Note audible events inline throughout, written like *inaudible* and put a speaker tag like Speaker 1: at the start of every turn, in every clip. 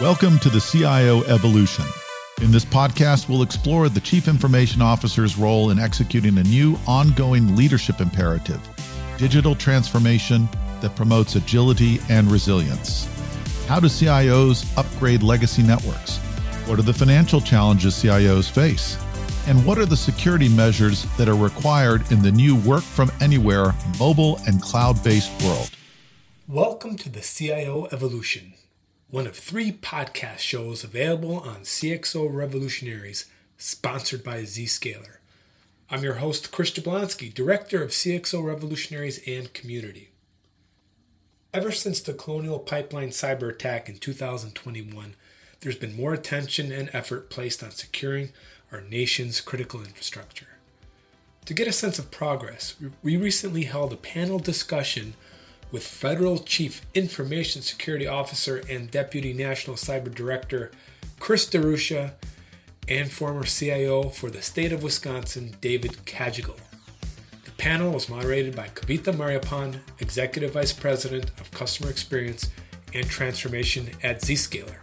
Speaker 1: Welcome to the CIO Evolution. In this podcast, we'll explore the Chief Information Officer's role in executing a new ongoing leadership imperative digital transformation that promotes agility and resilience. How do CIOs upgrade legacy networks? What are the financial challenges CIOs face? And what are the security measures that are required in the new work from anywhere, mobile, and cloud based world?
Speaker 2: Welcome to the CIO Evolution one of three podcast shows available on CXO Revolutionaries, sponsored by Zscaler. I'm your host, Chris Jablonski, Director of CXO Revolutionaries and Community. Ever since the Colonial Pipeline cyber attack in 2021, there's been more attention and effort placed on securing our nation's critical infrastructure. To get a sense of progress, we recently held a panel discussion with Federal Chief Information Security Officer and Deputy National Cyber Director Chris DeRusha and former CIO for the state of Wisconsin, David Cagigal. The panel was moderated by Kavitha Mariappan, Executive Vice President of Customer Experience and Transformation at Zscaler.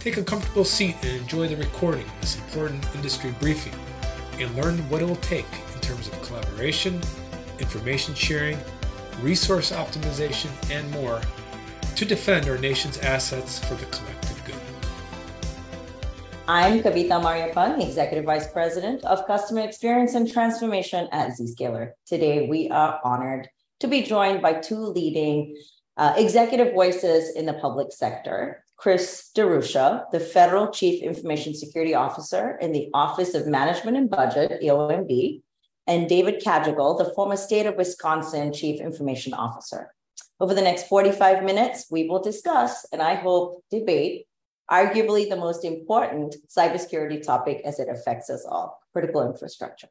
Speaker 2: Take a comfortable seat and enjoy the recording of this important industry briefing and learn what it will take in terms of collaboration, information sharing, resource optimization, and more to defend our nation's assets for the collective good.
Speaker 3: I'm Kavitha Mariappan, Executive Vice President of Customer Experience and Transformation at Zscaler. Today, we are honored to be joined by two leading uh, executive voices in the public sector. Chris DeRusha, the Federal Chief Information Security Officer in the Office of Management and Budget, EOMB, and David Cagigal, the former state of Wisconsin Chief Information Officer. Over the next 45 minutes, we will discuss, and I hope debate, arguably the most important cybersecurity topic as it affects us all critical infrastructure.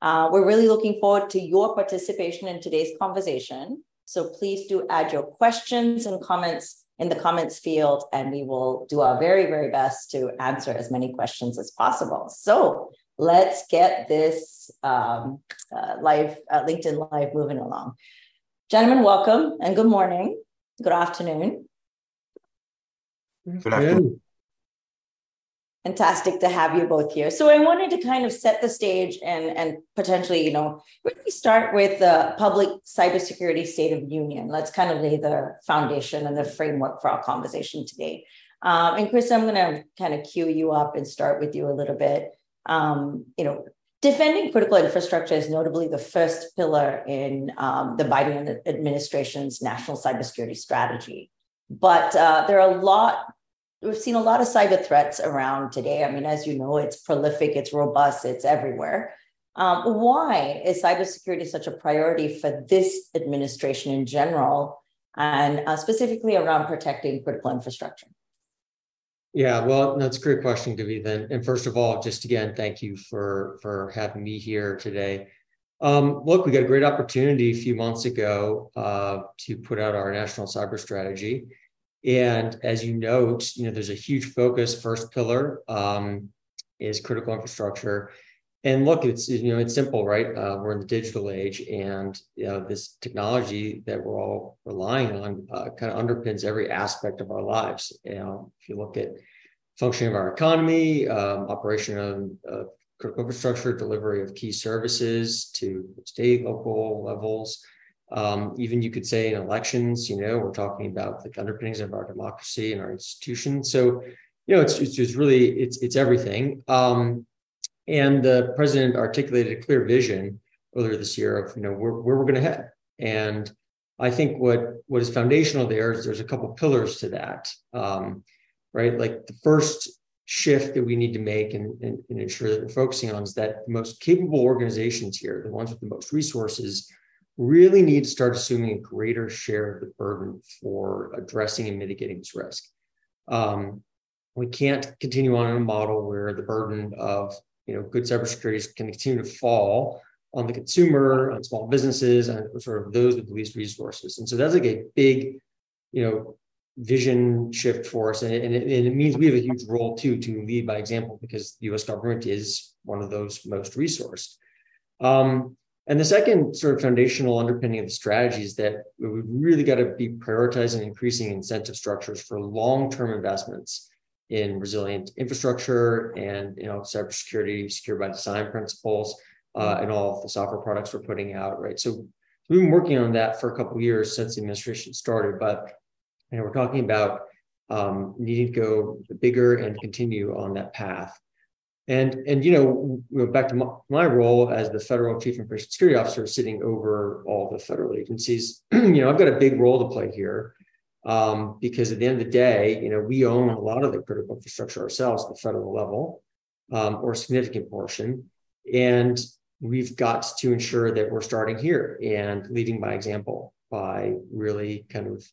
Speaker 3: Uh, we're really looking forward to your participation in today's conversation. So please do add your questions and comments in the comments field, and we will do our very, very best to answer as many questions as possible. So let's get this um, uh, live uh, LinkedIn live moving along. Gentlemen, welcome and good morning. Good afternoon.
Speaker 4: Good afternoon.
Speaker 3: Fantastic to have you both here. So I wanted to kind of set the stage and and potentially, you know, really start with the public cybersecurity state of union. Let's kind of lay the foundation and the framework for our conversation today. Um, and Chris, I'm going to kind of cue you up and start with you a little bit um, you know, defending critical infrastructure is notably the first pillar in um, the Biden administration's national cybersecurity strategy. But uh, there are a lot, we've seen a lot of cyber threats around today. I mean, as you know, it's prolific, it's robust, it's everywhere. Um, why is cybersecurity such a priority for this administration in general, and uh, specifically around protecting critical infrastructure?
Speaker 4: Yeah, well, that's a great question, Kavitha. And first of all, just again, thank you for for having me here today. Um, look, we got a great opportunity a few months ago uh, to put out our national cyber strategy. And as you note, you know, there's a huge focus. First pillar um, is critical infrastructure. And look, it's you know it's simple, right? Uh, we're in the digital age, and you know, this technology that we're all relying on uh, kind of underpins every aspect of our lives. You know, if you look at functioning of our economy, um, operation of uh, critical infrastructure, delivery of key services to state, local levels, um, even you could say in elections. You know, we're talking about the underpinnings of our democracy and our institutions. So, you know, it's it's just really it's it's everything. Um, and the president articulated a clear vision earlier this year of you know where, where we're going to head. And I think what what is foundational there is there's a couple pillars to that, um, right? Like the first shift that we need to make and, and, and, ensure that we're focusing on is that the most capable organizations here, the ones with the most resources, really need to start assuming a greater share of the burden for addressing and mitigating this risk. Um, we can't continue on in a model where the burden of you know, good cybersecurity can continue to fall on the consumer, on small businesses, and sort of those with the least resources. And so that's like a big, you know, vision shift for us. And it, and it, and it means we have a huge role too to lead by example because the US government is one of those most resourced. Um, And the second sort of foundational underpinning of the strategy is that we've really got to be prioritizing increasing incentive structures for long-term investments in resilient infrastructure and you know cybersecurity, secure by design principles, uh, and all of the software products we're putting out, right? So we've been working on that for a couple years since the administration started, but you know we're talking about um, needing to go bigger and continue on that path. And and you know, back to my, my, role as the federal chief information security officer, sitting over all the federal agencies. *clears throat* you know, I've got a big role to play here um, because at the end of the day, you know, we own a lot of the critical infrastructure ourselves at the federal level, um, or a significant portion, and we've got to ensure that we're starting here and leading by example by really kind of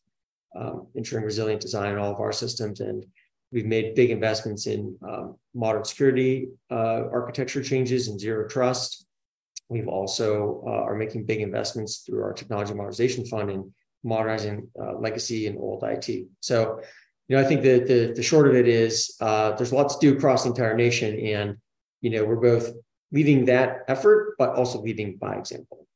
Speaker 4: um, ensuring resilient design in all of our systems and We've made big investments in um, modern security uh, architecture changes and zero trust. We've also uh, are making big investments through our technology modernization fund in modernizing uh, legacy and old IT. So, you know, I think that the, the short of it is uh, there's lots to do across the entire nation, and you know, we're both leading that effort, but also leading by example.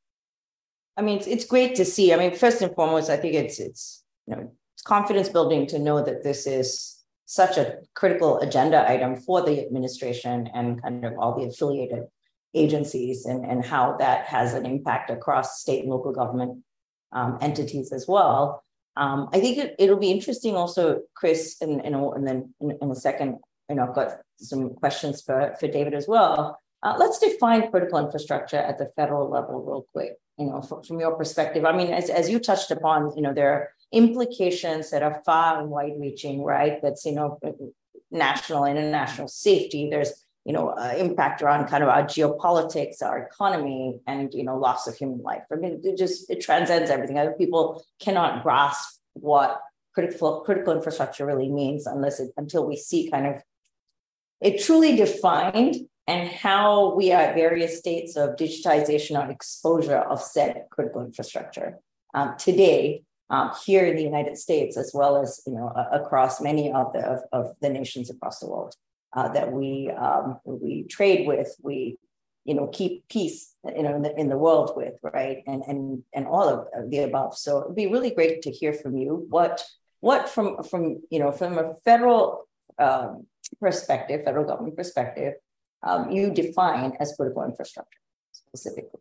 Speaker 3: I mean, it's, it's great to see. I mean, first and foremost, I think it's it's you know it's confidence building to know that this is such a critical agenda item for the administration and kind of all the affiliated agencies and, and how that has an impact across state and local government um, entities as well. Um, I think it, will be interesting also, Chris, and, and, and then in, in, a second, you know, I've got some questions for, for David as well. Uh, let's define critical infrastructure at the federal level real quick, you know, from, from your perspective. I mean, as, as you touched upon, you know, there are implications that are far and wide reaching, right? That's, you know, national and international safety. There's, you know, uh, impact around kind of our geopolitics, our economy, and, you know, loss of human life. I mean, it just, it transcends everything. Other people cannot grasp what critical, critical infrastructure really means unless it, until we see kind of it truly defined and how we are at various states of digitization or exposure of said critical infrastructure. Um, today, um, here in the United States, as well as you know across many of the of, of the nations across the world uh, that we um, we trade with, we you know keep peace you know in the, in the world with, right? And and and all of the above. So it'd be really great to hear from you what what from from you know from a federal um, perspective, federal government perspective, um, you define as critical infrastructure specifically.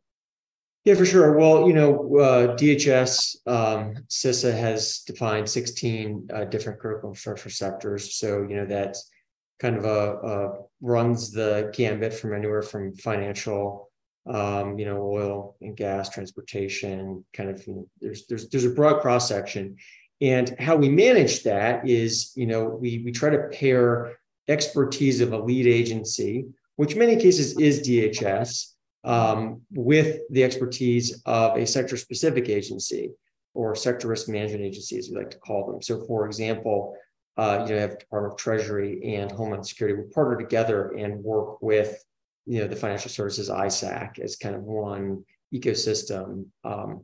Speaker 4: Yeah, for sure. Well, you know, uh, DHS, um, CISA has defined 16 uh, different critical infrastructure sectors. So, you know, that kind of a, a runs the gambit from anywhere from financial, um, you know, oil and gas, transportation, kind of, you know, there's, there's, there's a broad cross section. And how we manage that is, you know, we, we try to pair expertise of a lead agency, which many cases is DHS, um, with the expertise of a sector specific agency or sector risk management agency, as we like to call them. So, for example, uh, you know, have Department of Treasury and Homeland Security will partner together and work with, you know, the financial services ISAC as kind of one ecosystem. Um,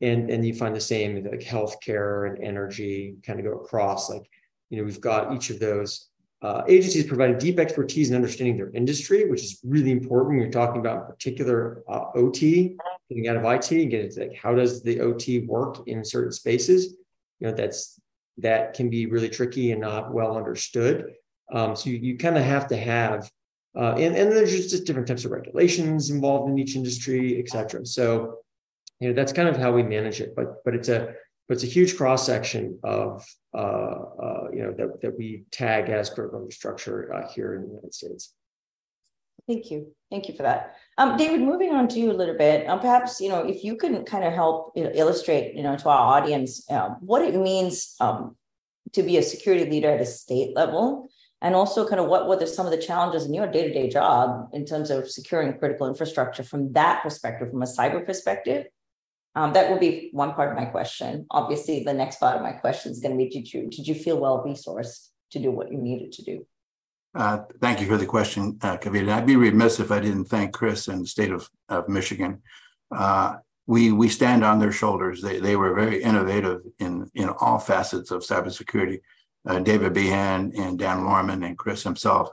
Speaker 4: and, and you find the same like healthcare and energy kind of go across. Like, you know, we've got each of those uh, agencies providing deep expertise in understanding their industry, which is really important you're talking about particular uh, OT, getting out of IT and getting into like how does the OT work in certain spaces. You know, that's that can be really tricky and not well understood. Um, so you, you kind of have to have, uh, and, and there's just different types of regulations involved in each industry, et cetera. So, you know, that's kind of how we manage it. But but it's a but it's a huge cross section of uh, uh, you know that, that we tag as critical infrastructure uh, here in the United States.
Speaker 3: Thank you, thank you for that, um, David. Moving on to you a little bit, um, perhaps you know if you can kind of help illustrate you know to our audience um, what it means um, to be a security leader at a state level. And also, kind of what what are some of the challenges in your day to day job in terms of securing critical infrastructure from that perspective, from a cyber perspective, um, that will be one part of my question. Obviously, the next part of my question is going to be: Did you did you feel well resourced to do what you needed to do?
Speaker 5: Uh, thank you for the question, uh, Kavitha. I'd be remiss if I didn't thank Chris and the state of, of Michigan. Uh, we we stand on their shoulders. They they were very innovative in in all facets of cybersecurity. Uh, David Behen and Dan Lohrmann and Chris himself,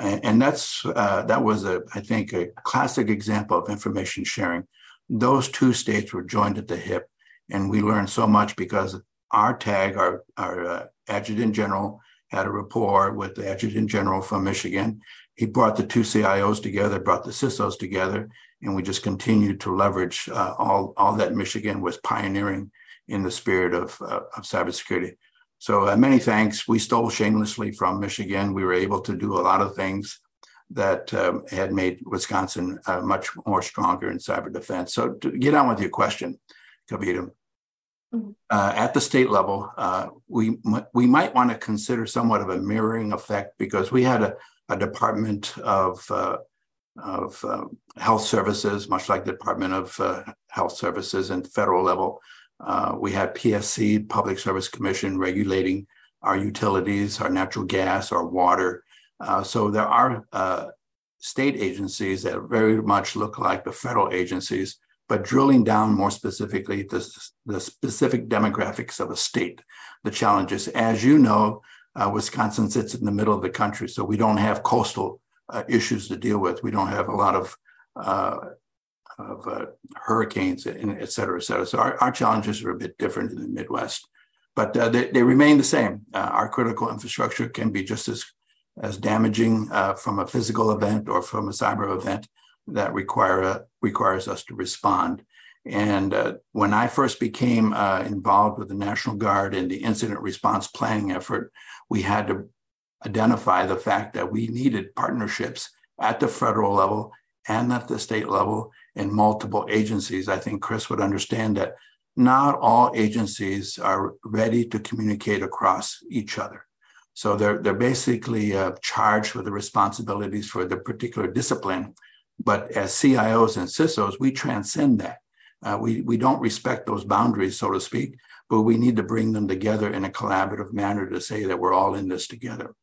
Speaker 5: and, and that's uh, that was a I think a classic example of information sharing those two states were joined at the hip. And we learned so much because our tag, our, our uh, adjutant general, had a rapport with the adjutant general from Michigan. He brought the two CIOs together, brought the CISOs together, and we just continued to leverage uh, all, all that Michigan was pioneering in the spirit of, uh, of cybersecurity. So uh, many thanks. We stole shamelessly from Michigan. We were able to do a lot of things that um, had made Wisconsin uh, much more stronger in cyber defense. So to get on with your question, Kavitha. Uh, at the state level, uh, we we might want to consider somewhat of a mirroring effect because we had a, a department of uh, of uh, health services, much like the Department of uh, Health Services and federal level. we had PSC, Public Service Commission, regulating our utilities, our natural gas, our water, uh, so there are uh, state agencies that very much look like the federal agencies, but drilling down more specifically the, the specific demographics of a state, the challenges. As you know, uh, Wisconsin sits in the middle of the country, so we don't have coastal uh, issues to deal with. We don't have a lot of uh, of uh, hurricanes, and et cetera, et cetera. So our, our challenges are a bit different in the Midwest, but they, they remain the same. our critical infrastructure can be just as as damaging uh, from a physical event or from a cyber event that require uh, requires us to respond. And uh, when I first became uh, involved with the National Guard in the incident response planning effort, we had to identify the fact that we needed partnerships at the federal level and at the state level in multiple agencies. I think Chris would understand that not all agencies are ready to communicate across each other. So they're, they're basically uh, charged with the responsibilities for the particular discipline. But as CIOs and CISOs, we transcend that. Uh, we, we don't respect those boundaries, so to speak, but we need to bring them together in a collaborative manner to say that we're all in this together.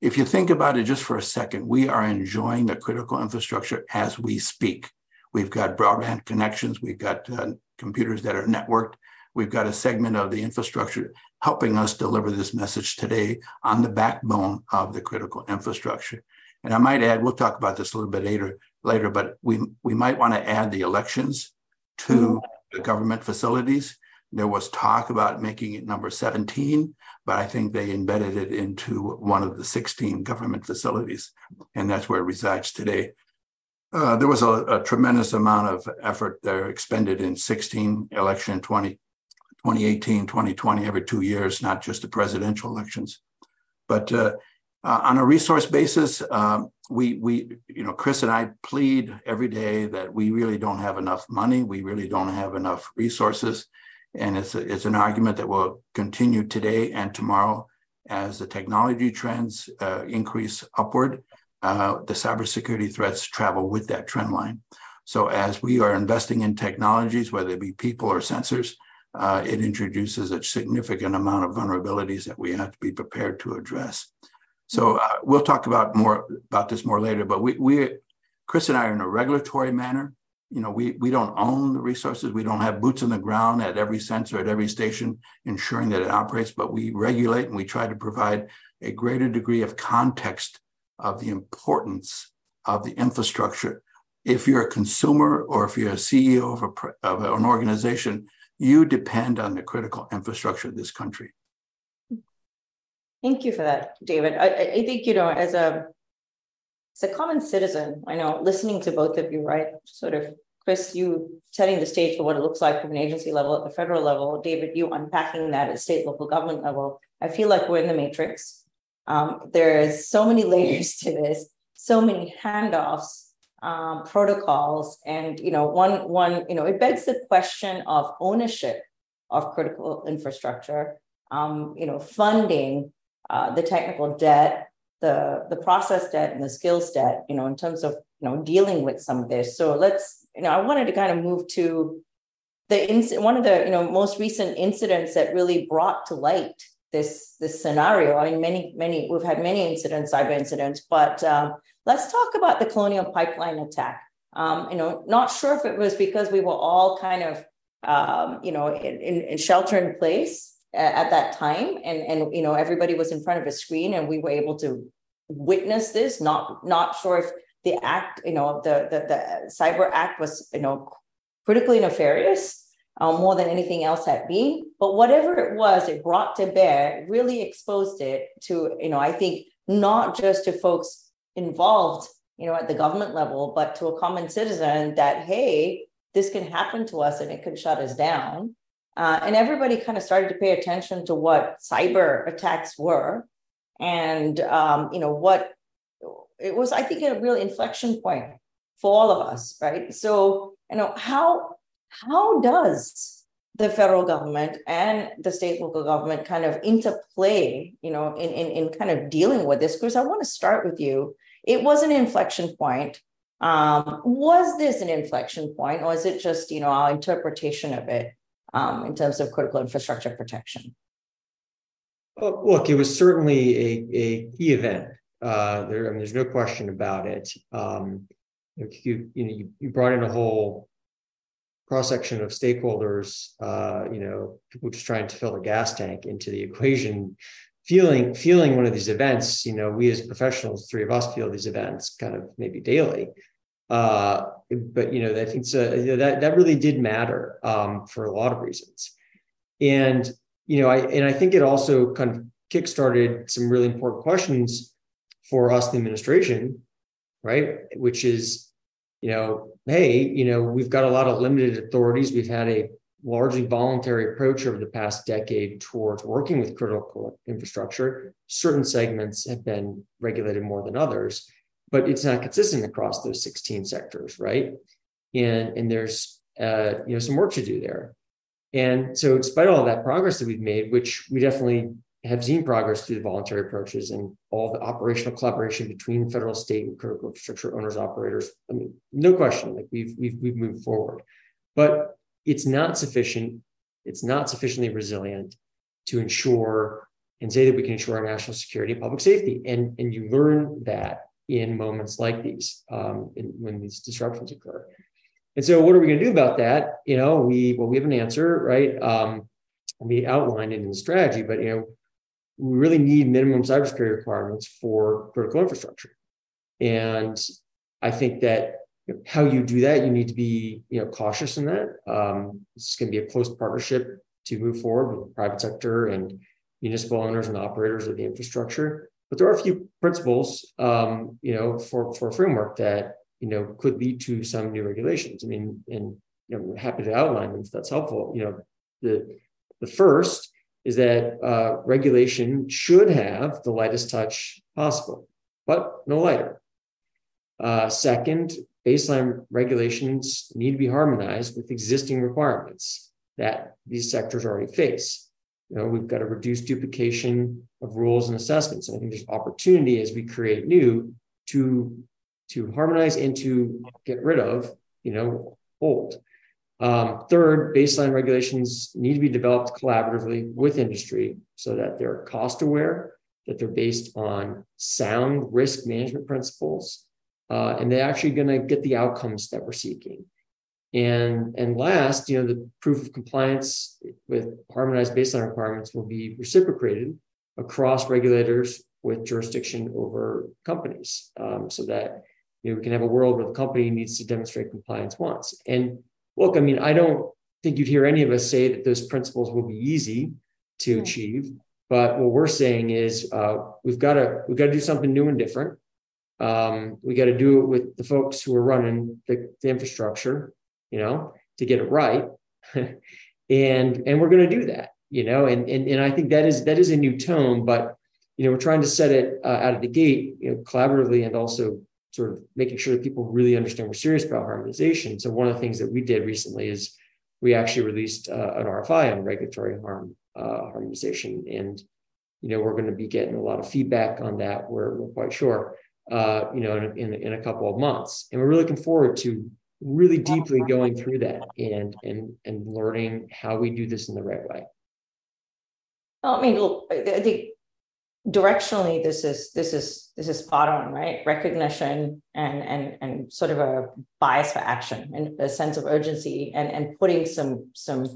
Speaker 5: If you think about it just for a second, we are enjoying the critical infrastructure as we speak. We've got broadband connections, we've got uh, computers that are networked, we've got a segment of the infrastructure helping us deliver this message today on the backbone of the critical infrastructure. And I might add, we'll talk about this a little bit later, later, but we, we might want to add the elections to mm-hmm. the government facilities. There was talk about making it number 17, but I think they embedded it into one of the 16 government facilities, and that's where it resides today. Uh, there was a, a, tremendous amount of effort there expended in 16 election 20 2018, 2020, every two years, not just the presidential elections. But uh, uh, on a resource basis, um, we, we, you know, Chris and I plead every day that we really don't have enough money. We really don't have enough resources. And it's, a, it's an argument that will continue today and tomorrow as the technology trends uh, increase upward. Uh, the cybersecurity threats travel with that trend line. So as we are investing in technologies, whether it be people or sensors, uh, it introduces a significant amount of vulnerabilities that we have to be prepared to address. So uh, we'll talk about more about this more later. But we, we, Chris and I, are in a regulatory manner. You know, we we don't own the resources. We don't have boots on the ground at every sensor at every station, ensuring that it operates. But we regulate and we try to provide a greater degree of context of the importance of the infrastructure. If you're a consumer or if you're a CEO of, a, of an organization, you depend on the critical infrastructure of this country.
Speaker 3: Thank you for that, David. I, I think, you know, as a as a common citizen, I know listening to both of you, right? Sort of Chris, you setting the stage for what it looks like from an agency level at the federal level, David, you unpacking that at state, local government level. I feel like we're in the matrix. Um, there's so many *laughs* layers to this, so many handoffs um, protocols. And you know, one one you know, it begs the question of ownership of critical infrastructure. Um, you know, funding uh, the technical debt, the the process debt, and the skills debt. You know, in terms of you know dealing with some of this. So let's you know, I wanted to kind of move to the inc- one of the you know most recent incidents that really brought to light this this scenario. I mean, many many we've had many incidents, cyber incidents, but um, let's talk about the Colonial Pipeline attack. Um, you know, not sure if it was because we were all kind of um, you know in, in, in shelter in place at, at that time, and and you know everybody was in front of a screen, and we were able to witness this. Not not sure if the act, you know, the the, the cyber act was you know critically nefarious uh, more than anything else had been. But whatever it was, it brought to bear, really exposed it to, you know, I think not just to folks involved, you know, at the government level, but to a common citizen that, hey, this can happen to us and it could shut us down. Uh, and everybody kind of started to pay attention to what cyber attacks were and um, you know what it was i think a real inflection point for all of us right? So you know how how does the federal government and the state local government kind of interplay you know in, in, in kind of dealing with this? Because i want to start with you. It was an inflection point. Um, was this an inflection point or is it just you know our interpretation of it um, in terms of critical infrastructure protection
Speaker 4: well, look, it was certainly a, a key event. Uh, there, I mean, there's no question about it. Um, you, you know, you, you brought in a whole cross section of stakeholders. Uh, you know, people just trying to fill a gas tank into the equation. Feeling, feeling one of these events. You know, we as professionals, three of us, feel these events kind of maybe daily. Uh, but you know, I think so, that that really did matter um, for a lot of reasons. And you know, I and I think it also kind of kickstarted some really important questions for us, the administration, right? Which is, you know, hey, you know, we've got a lot of limited authorities. We've had a largely voluntary approach over the past decade towards working with critical infrastructure. Certain segments have been regulated more than others, but it's not consistent across those 16 sectors, right? And and there's uh, you know some work to do there. And so, despite all that progress that we've made, which we definitely have seen progress through the voluntary approaches and all the operational collaboration between federal, state, and critical infrastructure owners, operators. I mean, no question, like we've we've we've moved forward, but it's not sufficient. It's not sufficiently resilient to ensure and say that we can ensure our national security and public safety. And and you learn that in moments like these, um, in, when these disruptions occur. And so, what are we going to do about that? You know, we well, we have an answer, right? Um, we outlined it in the strategy, but you know, we really need minimum cybersecurity requirements for critical infrastructure. And I think that how you do that, you need to be you know cautious in that. Um, it's going to be a close partnership to move forward with the private sector and municipal owners and operators of the infrastructure. But there are a few principles, um, you know, for for a framework that you know, could lead to some new regulations. I mean, and you know, happy to outline them if that's helpful. You know, the the first is that uh, regulation should have the lightest touch possible, but no lighter. Uh, second, baseline regulations need to be harmonized with existing requirements that these sectors already face. You know, we've got to reduce duplication of rules and assessments. And I think there's opportunity as we create new to to harmonize and to get rid of, you know, old. Um, third, baseline regulations need to be developed collaboratively with industry so that they're cost aware, that they're based on sound risk management principles, uh, and they're actually going to get the outcomes that we're seeking. And, and last, you know, the proof of compliance with harmonized baseline requirements will be reciprocated across regulators with jurisdiction over companies um, so that you know, we can have a world where the company needs to demonstrate compliance once. And look, I mean, I don't think you'd hear any of us say that those principles will be easy to yeah. achieve. But what we're saying is uh, we've got to we've got to do something new and different. Um, we got to do it with the folks who are running the, the infrastructure, you know, to get it right. *laughs* and and we're going to do that, you know. And and and I think that is that is a new tone, but you know, we're trying to set it uh, out of the gate, you know, collaboratively and also sort of making sure that people really understand we're serious about harmonization. So one of the things that we did recently is we actually released uh, an RFI on regulatory harm uh, harmonization, and you know we're going to be getting a lot of feedback on that. We're, we're quite sure, uh, you know, in, in, in a couple of months, and we're really looking forward to really deeply going through that and and and learning how we do this in the right way.
Speaker 3: I mean, I think directionally this is this is this is spot on right recognition and and and sort of a bias for action and a sense of urgency and and putting some some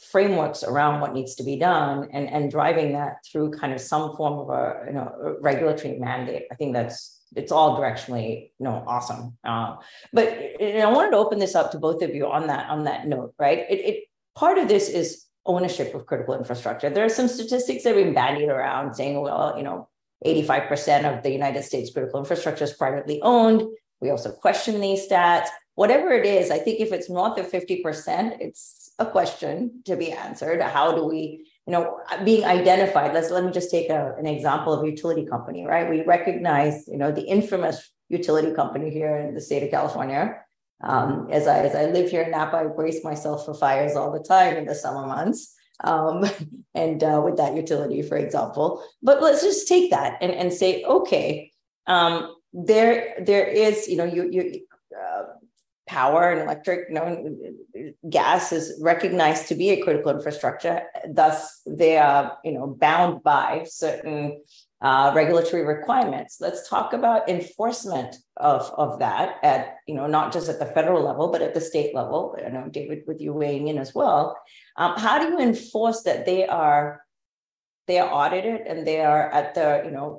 Speaker 3: frameworks around what needs to be done and and driving that through kind of some form of a you know regulatory mandate i think that's it's all directionally you know awesome. Uh, but i wanted to open this up to both of you on that on that note right? It, it part of this is ownership of critical infrastructure. There are some statistics that have been bandied around saying well you know 85% of the united states critical infrastructure is privately owned. We also question these stats. Whatever it is i think if it's north of 50% it's a question to be answered. How do we you know, being identified. Let's let me just take a, an example of a utility company, right? We recognize, you know, the infamous utility company here in the state of California. Um, as I as I live here in Napa, I brace myself for fires all the time in the summer months. Um, *laughs* and uh, with that utility, for example. But let's just take that and, and say, okay, um, there there is, you know, you you power and electric, you know, gas is recognized to be a critical infrastructure. Thus, they are, you know, bound by certain uh, regulatory requirements. Let's talk about enforcement of, of that at, you know, not just at the federal level, but at the state level. I know, David, with you weighing in as well. Um, how do you enforce that they are they are audited and they are at the, you know,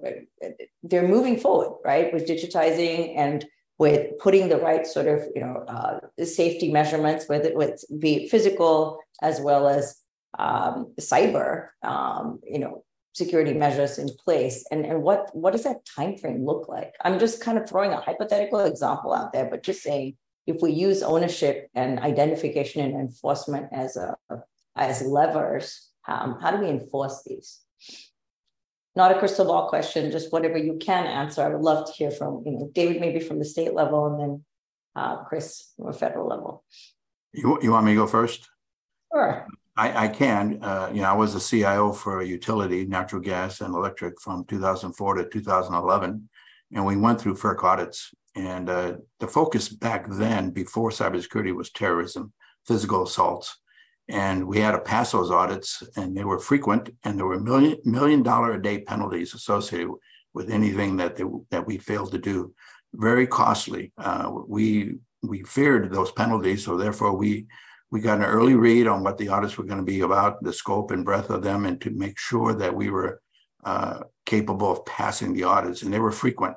Speaker 3: they're moving forward, right, with digitizing and with putting the right sort of you know uh, safety measurements, whether it be physical as well as um, cyber, um, you know, security measures in place, and and what what does that time frame look like? I'm just kind of throwing a hypothetical example out there, but just saying if we use ownership and identification and enforcement as a as levers, um, how do we enforce these? Not a crystal ball question, just whatever you can answer. I would love to hear from, you know, David, maybe from the state level and then uh, Chris from a federal level.
Speaker 5: You, you want me to go first?
Speaker 3: Sure.
Speaker 5: I, I can. Uh, you know, I was a CIO for a utility, natural gas and electric from 2004 to 2011. And we went through FERC audits. And uh, the focus back then, before cybersecurity, was terrorism, physical assaults and we had to pass those audits and they were frequent and there were million million dollar a day penalties associated with anything that they, that we failed to do. Very costly. Uh, we we feared those penalties so therefore we we got an early read on what the audits were going to be about the scope and breadth of them and to make sure that we were uh, capable of passing the audits and they were frequent.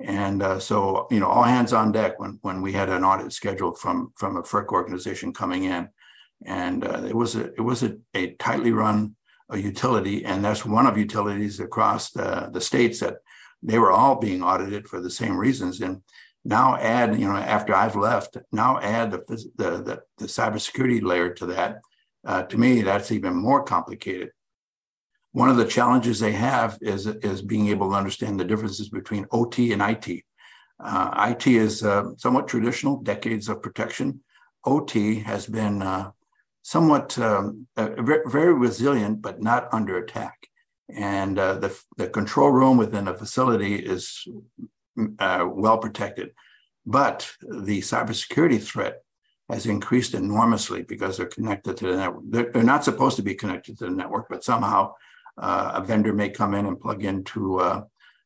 Speaker 5: And uh, so you know all hands on deck when when we had an audit scheduled from from a FERC organization coming in and uh, it was a it was a, a tightly run utility, and that's one of utilities across the, the states that they were all being audited for the same reasons. And now add, you know, after I've left, now add the the the, the cybersecurity layer to that. Uh, to me, that's even more complicated. One of the challenges they have is is being able to understand the differences between OT and IT. Uh, IT is uh, somewhat traditional, decades of protection. OT has been uh, somewhat um, uh, very resilient, but not under attack. And uh, the, the control room within a facility is uh, well protected. But the cybersecurity threat has increased enormously because they're connected to the network. They're, they're not supposed to be connected to the network, but somehow uh, a vendor may come in and plug into, uh,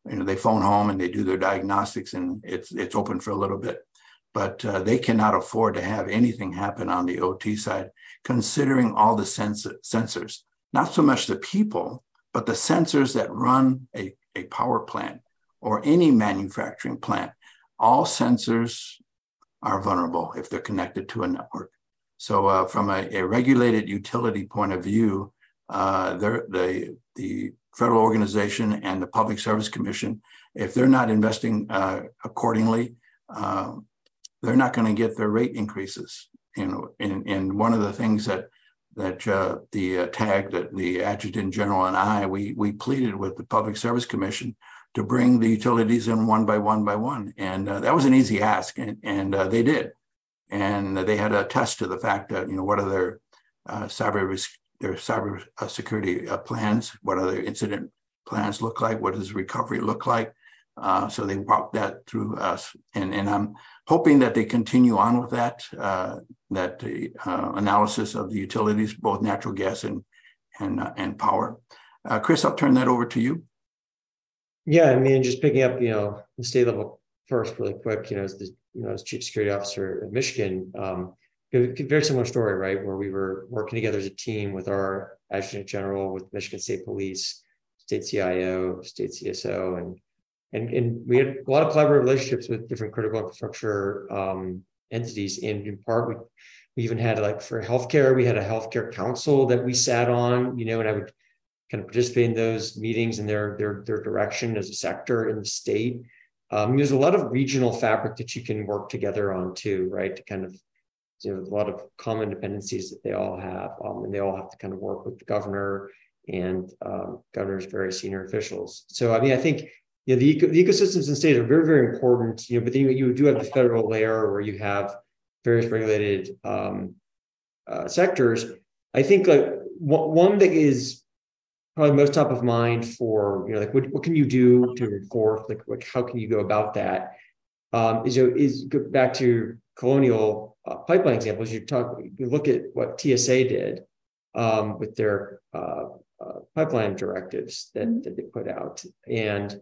Speaker 5: you know, they phone home and they do their diagnostics and it's, it's open for a little bit. But uh, they cannot afford to have anything happen on the OT side considering all the sens- sensors, not so much the people, but the sensors that run a, a power plant or any manufacturing plant. All sensors are vulnerable if they're connected to a network. So, uh, from a, a, regulated utility point of view, uh, the the federal organization and the Public Service Commission, if they're not investing uh, accordingly, uh, they're not going to get their rate increases you and, and one of the things that that uh, the uh, tag that the adjutant general and I we we pleaded with the Public Service Commission to bring the utilities in one by one by one, and uh, that was an easy ask, and, and uh, they did, and they had a test to the fact that you know what are their uh, cyber risk, their cyber uh, security plans, what are their incident plans look like, what does recovery look like, uh, so they walked that through us, and and I'm hoping that they continue on with that uh, that uh, analysis of the utilities, both natural gas and and uh, and power. Uh, Chris, I'll turn that over to you.
Speaker 4: Yeah, I mean, just picking up, you know, the state level first, really quick. You know, as the you know as chief security officer of Michigan, um, very similar story, right? Where we were working together as a team with our adjutant general, with Michigan State Police, state CIO, state CSO, and and, and we had a lot of collaborative relationships with different critical infrastructure um, entities. And in part, we, we even had like for healthcare, we had a healthcare council that we sat on, you know, and I would kind of participate in those meetings and their their their direction as a sector in the state. Um, there's a lot of regional fabric that you can work together on too, right? To kind of you know, a lot of common dependencies that they all have, um, and they all have to kind of work with the governor and um, governor's very senior officials. So, I mean, I think you know, the, eco- the ecosystems in states are very, very important. You know, but then you, you do have the federal layer where you have various regulated um, uh, sectors. I think like one that is probably most top of mind for you know like what, what can you do to enforce like, like how can you go about that um, is is go back to colonial uh, pipeline examples you talk you look at what TSA did um, with their uh, uh, pipeline directives that, mm-hmm. that they put out and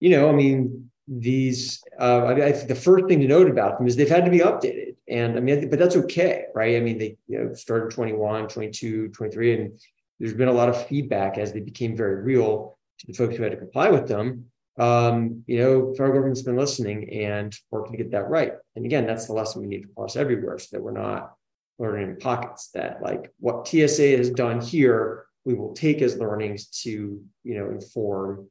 Speaker 4: you know I mean these uh, I, I think the first thing to note about them is they've had to be updated and I mean but that's okay right I mean they you know started 21 22 23 and there's been a lot of feedback as they became very real to the folks who had to comply with them. Um, you know, federal government's been listening and working to get that right. And again, that's the lesson we need to cross everywhere so that we're not learning in pockets that like what TSA has done here, we will take as learnings to, you know, inform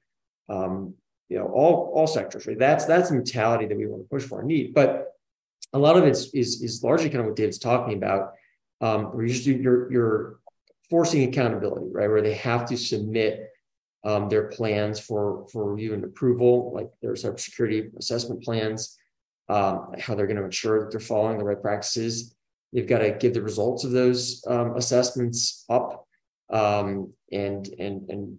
Speaker 4: um, you know, all all sectors, right? That's that's the mentality that we want to push for and need. But a lot of it is is, largely kind of what David's talking about. Um, where you're, just do your your forcing accountability, right? Where they have to submit um, their plans for for review and approval, like their cybersecurity assessment plans, um, how they're going to ensure that they're following the right practices. They've got to give the results of those um, assessments up um, and and and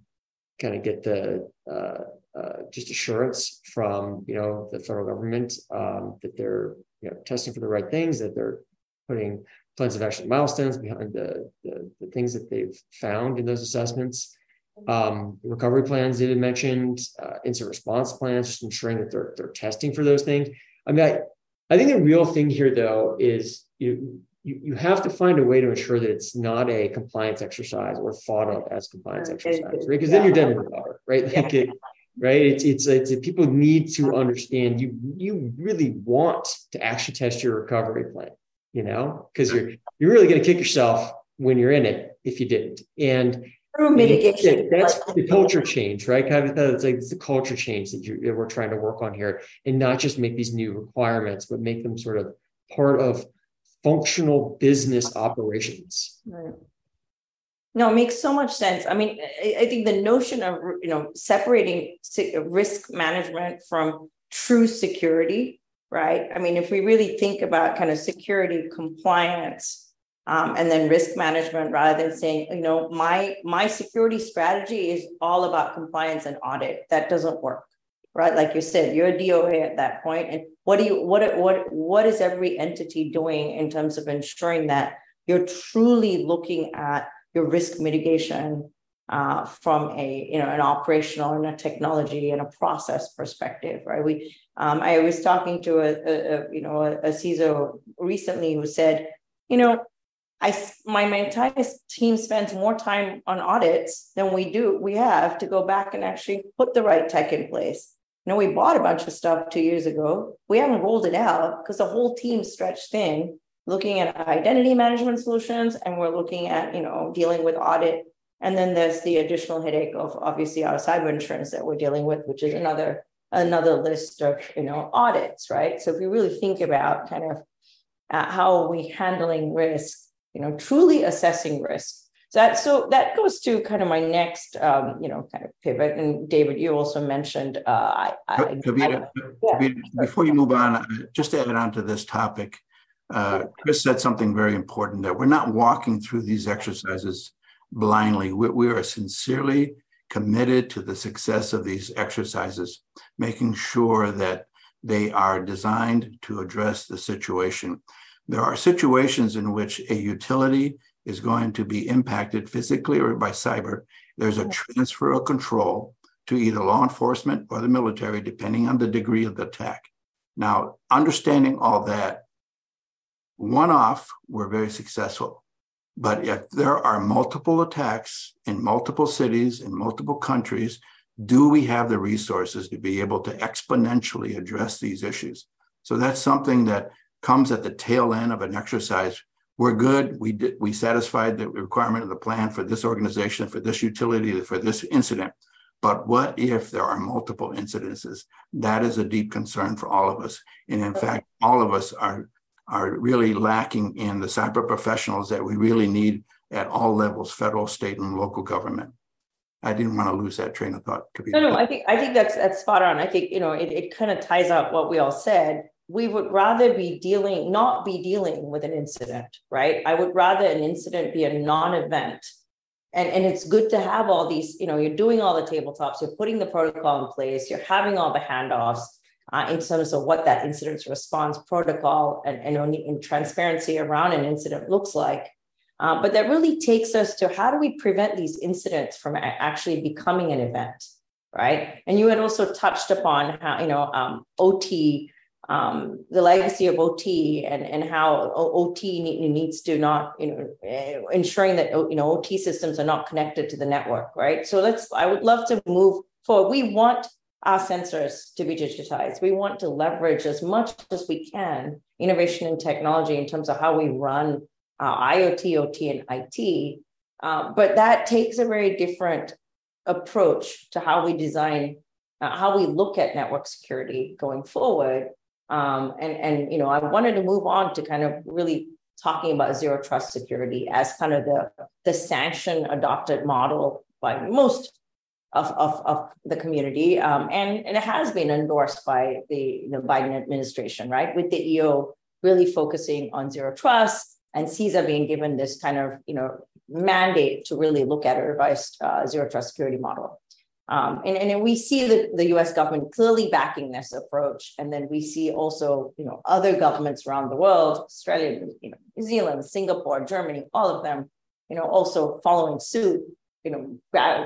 Speaker 4: kind of get the uh, uh, just assurance from you know the federal government um, that they're you know testing for the right things, that they're putting plans of action milestones behind the, the, the things that they've found in those assessments. Um, recovery plans David mentioned, uh, incident response plans, just ensuring that they're, they're testing for those things. I mean, I, I think the real thing here though is you, you, you have to find a way to ensure that it's not a compliance exercise or thought of as compliance exercise, right? Because then you're dead in the water, right? *laughs* Like it, right? It's, it's, it's, people need to understand you, you really want to actually test your recovery plan you know, because you're you're really going to kick yourself when you're in it if you didn't. And
Speaker 3: through mitigation,
Speaker 4: that's the culture change, right? Kind of it's like it's the culture change that, you, that we're trying to work on here, and not just make these new requirements, but make them sort of part of functional business operations.
Speaker 3: Right. No, it makes so much sense. I mean, I, think the notion of you know separating risk management from true security right? I mean, if we really think about kind of security compliance um, and then risk management, rather than saying, you know, my my security strategy is all about compliance and audit, that doesn't work, right? Like you said, you're a DOA at that point, and what do you what what what is every entity doing in terms of ensuring that you're truly looking at your risk mitigation uh, from a you know an operational and a technology and a process perspective, right? We um, I was talking to a, a, a you know a, a CISO recently who said, you know, I my, my entire team spends more time on audits than we do we have to go back and actually put the right tech in place. You know, we bought a bunch of stuff two years ago. We haven't rolled it out because the whole team stretched thin, looking at identity management solutions, and we're looking at you know dealing with audit and then there's the additional headache of obviously our cyber insurance that we're dealing with, which is another another list of you know audits, right? So if we really think about kind of uh, how are we handling risk, you know, truly assessing risk. So that so that goes to kind of my next um, you know kind of pivot. And David, you also mentioned uh, I, I,
Speaker 5: Kavitha, I yeah, Kavitha, before you move on, uh, just to add on to this topic, uh, Chris said something very important that we're not walking through these exercises blindly. We, we are sincerely committed to the success of these exercises, making sure that they are designed to address the situation. There are situations in which a utility is going to be impacted physically or by cyber. There's a transfer of control to either law enforcement or the military, depending on the degree of the attack. Now, understanding all that, one off, we're very successful. But if there are multiple attacks in multiple cities, in multiple countries, do we have the resources to be able to exponentially address these issues? So that's something that comes at the tail end of an exercise. We're good. We did, we satisfied the requirement of the plan for this organization, for this utility, for this incident. But what if there are multiple incidences? That is a deep concern for all of us. And in fact, all of us are, are really lacking in the cyber professionals that we really need at all levels, federal, state, and local government. I didn't want to lose that train of thought.
Speaker 3: No, no, I think I think that's that's spot on. I think you know it, it kind of ties up what we all said. We would rather be dealing, not be dealing with an incident, right? I would rather an incident be a non-event and and it's good to have all these you know you're doing all the tabletops you're putting the protocol in place you're having all the handoffs uh, in terms of what that incident response protocol and, and in transparency around an incident looks like uh, but that really takes us to how do we prevent these incidents from actually becoming an event right and you had also touched upon how you know um, ot um, the legacy of OT and, and how OT needs to not, you know, eh, ensuring that, you know, OT systems are not connected to the network, right? So let's, I would love to move forward. We want our sensors to be digitized. We want to leverage as much as we can innovation and technology in terms of how we run uh, IoT, OT, and IT. Uh, but that takes a very different approach to how we design, uh, how we look at network security going forward um, and, and, you know, I wanted to move on to kind of really talking about zero trust security as kind of the, the sanction adopted model by most of, of, of the community. Um, and, and it has been endorsed by the, Biden administration, right? With the EO really focusing on zero trust and CISA being given this kind of, you know, mandate to really look at a revised uh, zero trust security model. Um, and, and we see the, the US government clearly backing this approach. And then we see also, you know, other governments around the world, Australia, you know, New Zealand, Singapore, Germany, all of them, you know, also following suit, you know,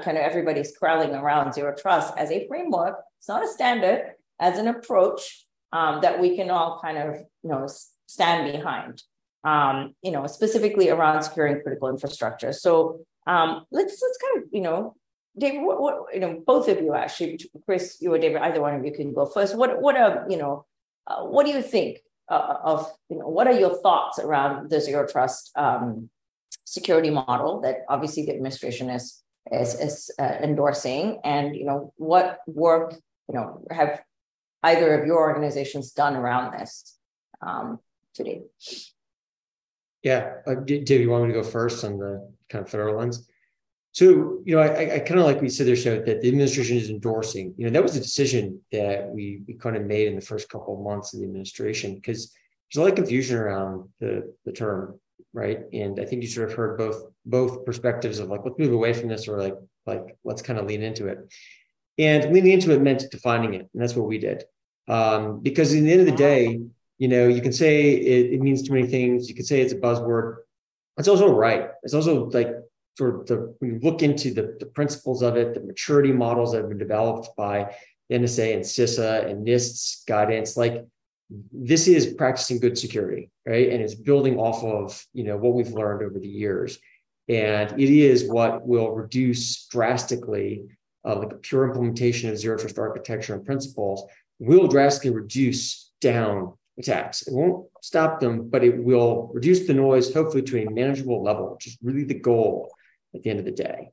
Speaker 3: kind of everybody's crowding around zero trust as a framework. It's not a standard, as an approach um, that we can all kind of, you know, stand behind, um, you know, specifically around securing critical infrastructure. So um, let's let's kind of, you know, David, what, what, you know, both of you actually, Chris, you or David, either one of you can go first. What, what are, you know, uh, what do you think uh, of, you know, what are your thoughts around the zero trust um, security model that obviously the administration is is, is uh, endorsing, and you know, what work, you know, have either of your organizations done around this um, today?
Speaker 4: Yeah, uh, Dave, you want me to go first on the kind of federal lens? So, you know, I, I kind of like we said there, show that the administration is endorsing. You know, that was a decision that we, we kind of made in the first couple of months of the administration because there's a lot of confusion around the, the term, right? And I think you sort of heard both both perspectives of like let's move away from this or like like let's kind of lean into it. And leaning into it meant defining it, and that's what we did. Um, because in the end of the day, you know, you can say it, it means too many things. You can say it's a buzzword. It's also right. It's also like sort of the when you look into the, the principles of it, the maturity models that have been developed by NSA and CISA and NIST's guidance, like this is practicing good security, right? And it's building off of you know what we've learned over the years. And it is what will reduce drastically, uh, like pure implementation of zero trust architecture and principles will drastically reduce down attacks. It won't stop them, but it will reduce the noise, hopefully to a manageable level, which is really the goal at the end of the day.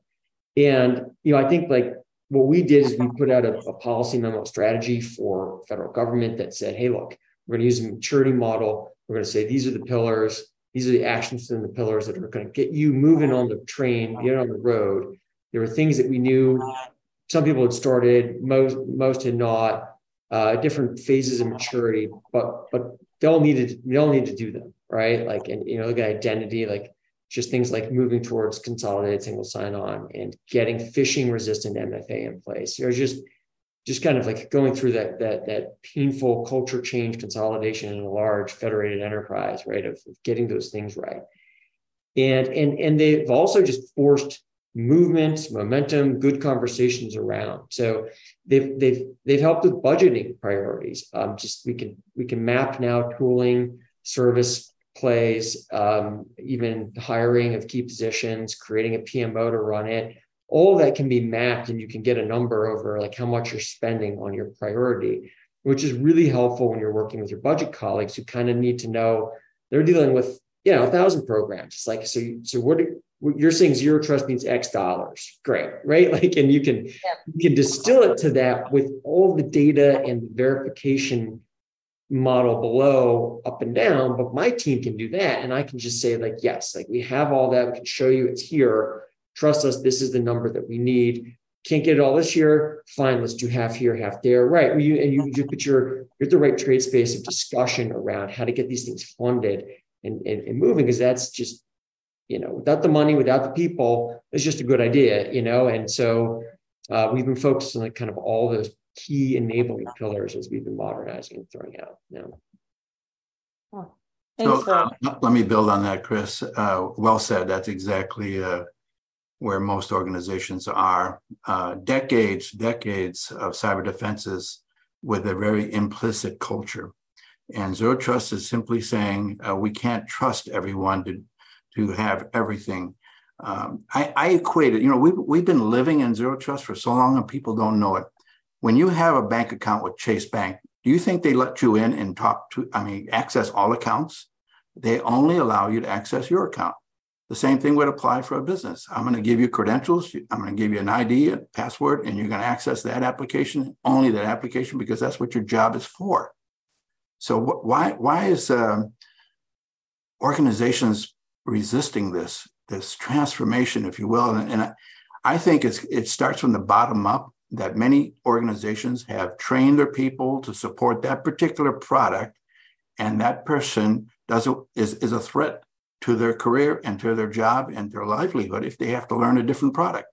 Speaker 4: And you know, I think like what we did is we put out a, a policy memo strategy for federal government that said, hey, look, we're going to use a maturity model. We're going to say these are the pillars, these are the actions within the pillars that are going to get you moving on the train, get on the road. There were things that we knew some people had started, most most had not, uh, different phases of maturity, but but they all needed they all need to do them, right? Like and you know, look at identity, like just things like moving towards consolidated single sign-on and getting phishing resistant MFA in place. You're just just kind of like going through that that that painful culture change consolidation in a large federated enterprise, right? Of, of getting those things right. And and and they've also just forced movement, momentum, good conversations around. So they've they've they've helped with budgeting priorities. Um, just we can we can map now tooling, service plays, um, even hiring of key positions, creating a PMO to run it, all that can be mapped and you can get a number over like how much you're spending on your priority, which is really helpful when you're working with your budget colleagues who kind of need to know they're dealing with, you know, a thousand programs. It's like, so, so what, you're saying zero trust means X dollars. Great, right? *laughs* Like, and you can, yeah. you can distill it to that with all the data and verification model below up and down, but my team can do that. And I can just say, like, yes, like we have all that, we can show you it's here. Trust us, this is the number that we need. Can't get it all this year. Fine, let's do half here, half there. Right. You, and you, you put your you're the right trade space of discussion around how to get these things funded and, and, and moving, because that's just, you know, without the money, without the people, it's just a good idea, you know. And so uh, we've been focused on like kind of all those key enabling pillars as we've been modernizing and throwing out now.
Speaker 5: Oh, so uh, let me build on that, Chris. Uh, well said. That's exactly uh, where most organizations are. Uh, decades, decades of cyber defenses with a very implicit culture. And zero trust is simply saying uh, we can't trust everyone to, to have everything. Um, I, I equate it, you know, we've, we've been living in zero trust for so long and people don't know it when you have a bank account with Chase Bank, do you think they let you in and talk to, I mean, access all accounts? They only allow you to access your account. The same thing would apply for a business. I'm going to give you credentials. I'm going to give you an ID, a password, and you're going to access that application, only that application, because that's what your job is for. So wh- why why is um, organizations resisting this this transformation, if you will? And, and I, I think it's it starts from the bottom up that many organizations have trained their people to support that particular product, and that person does a, is, is a threat to their career and to their job and their livelihood if they have to learn a different product.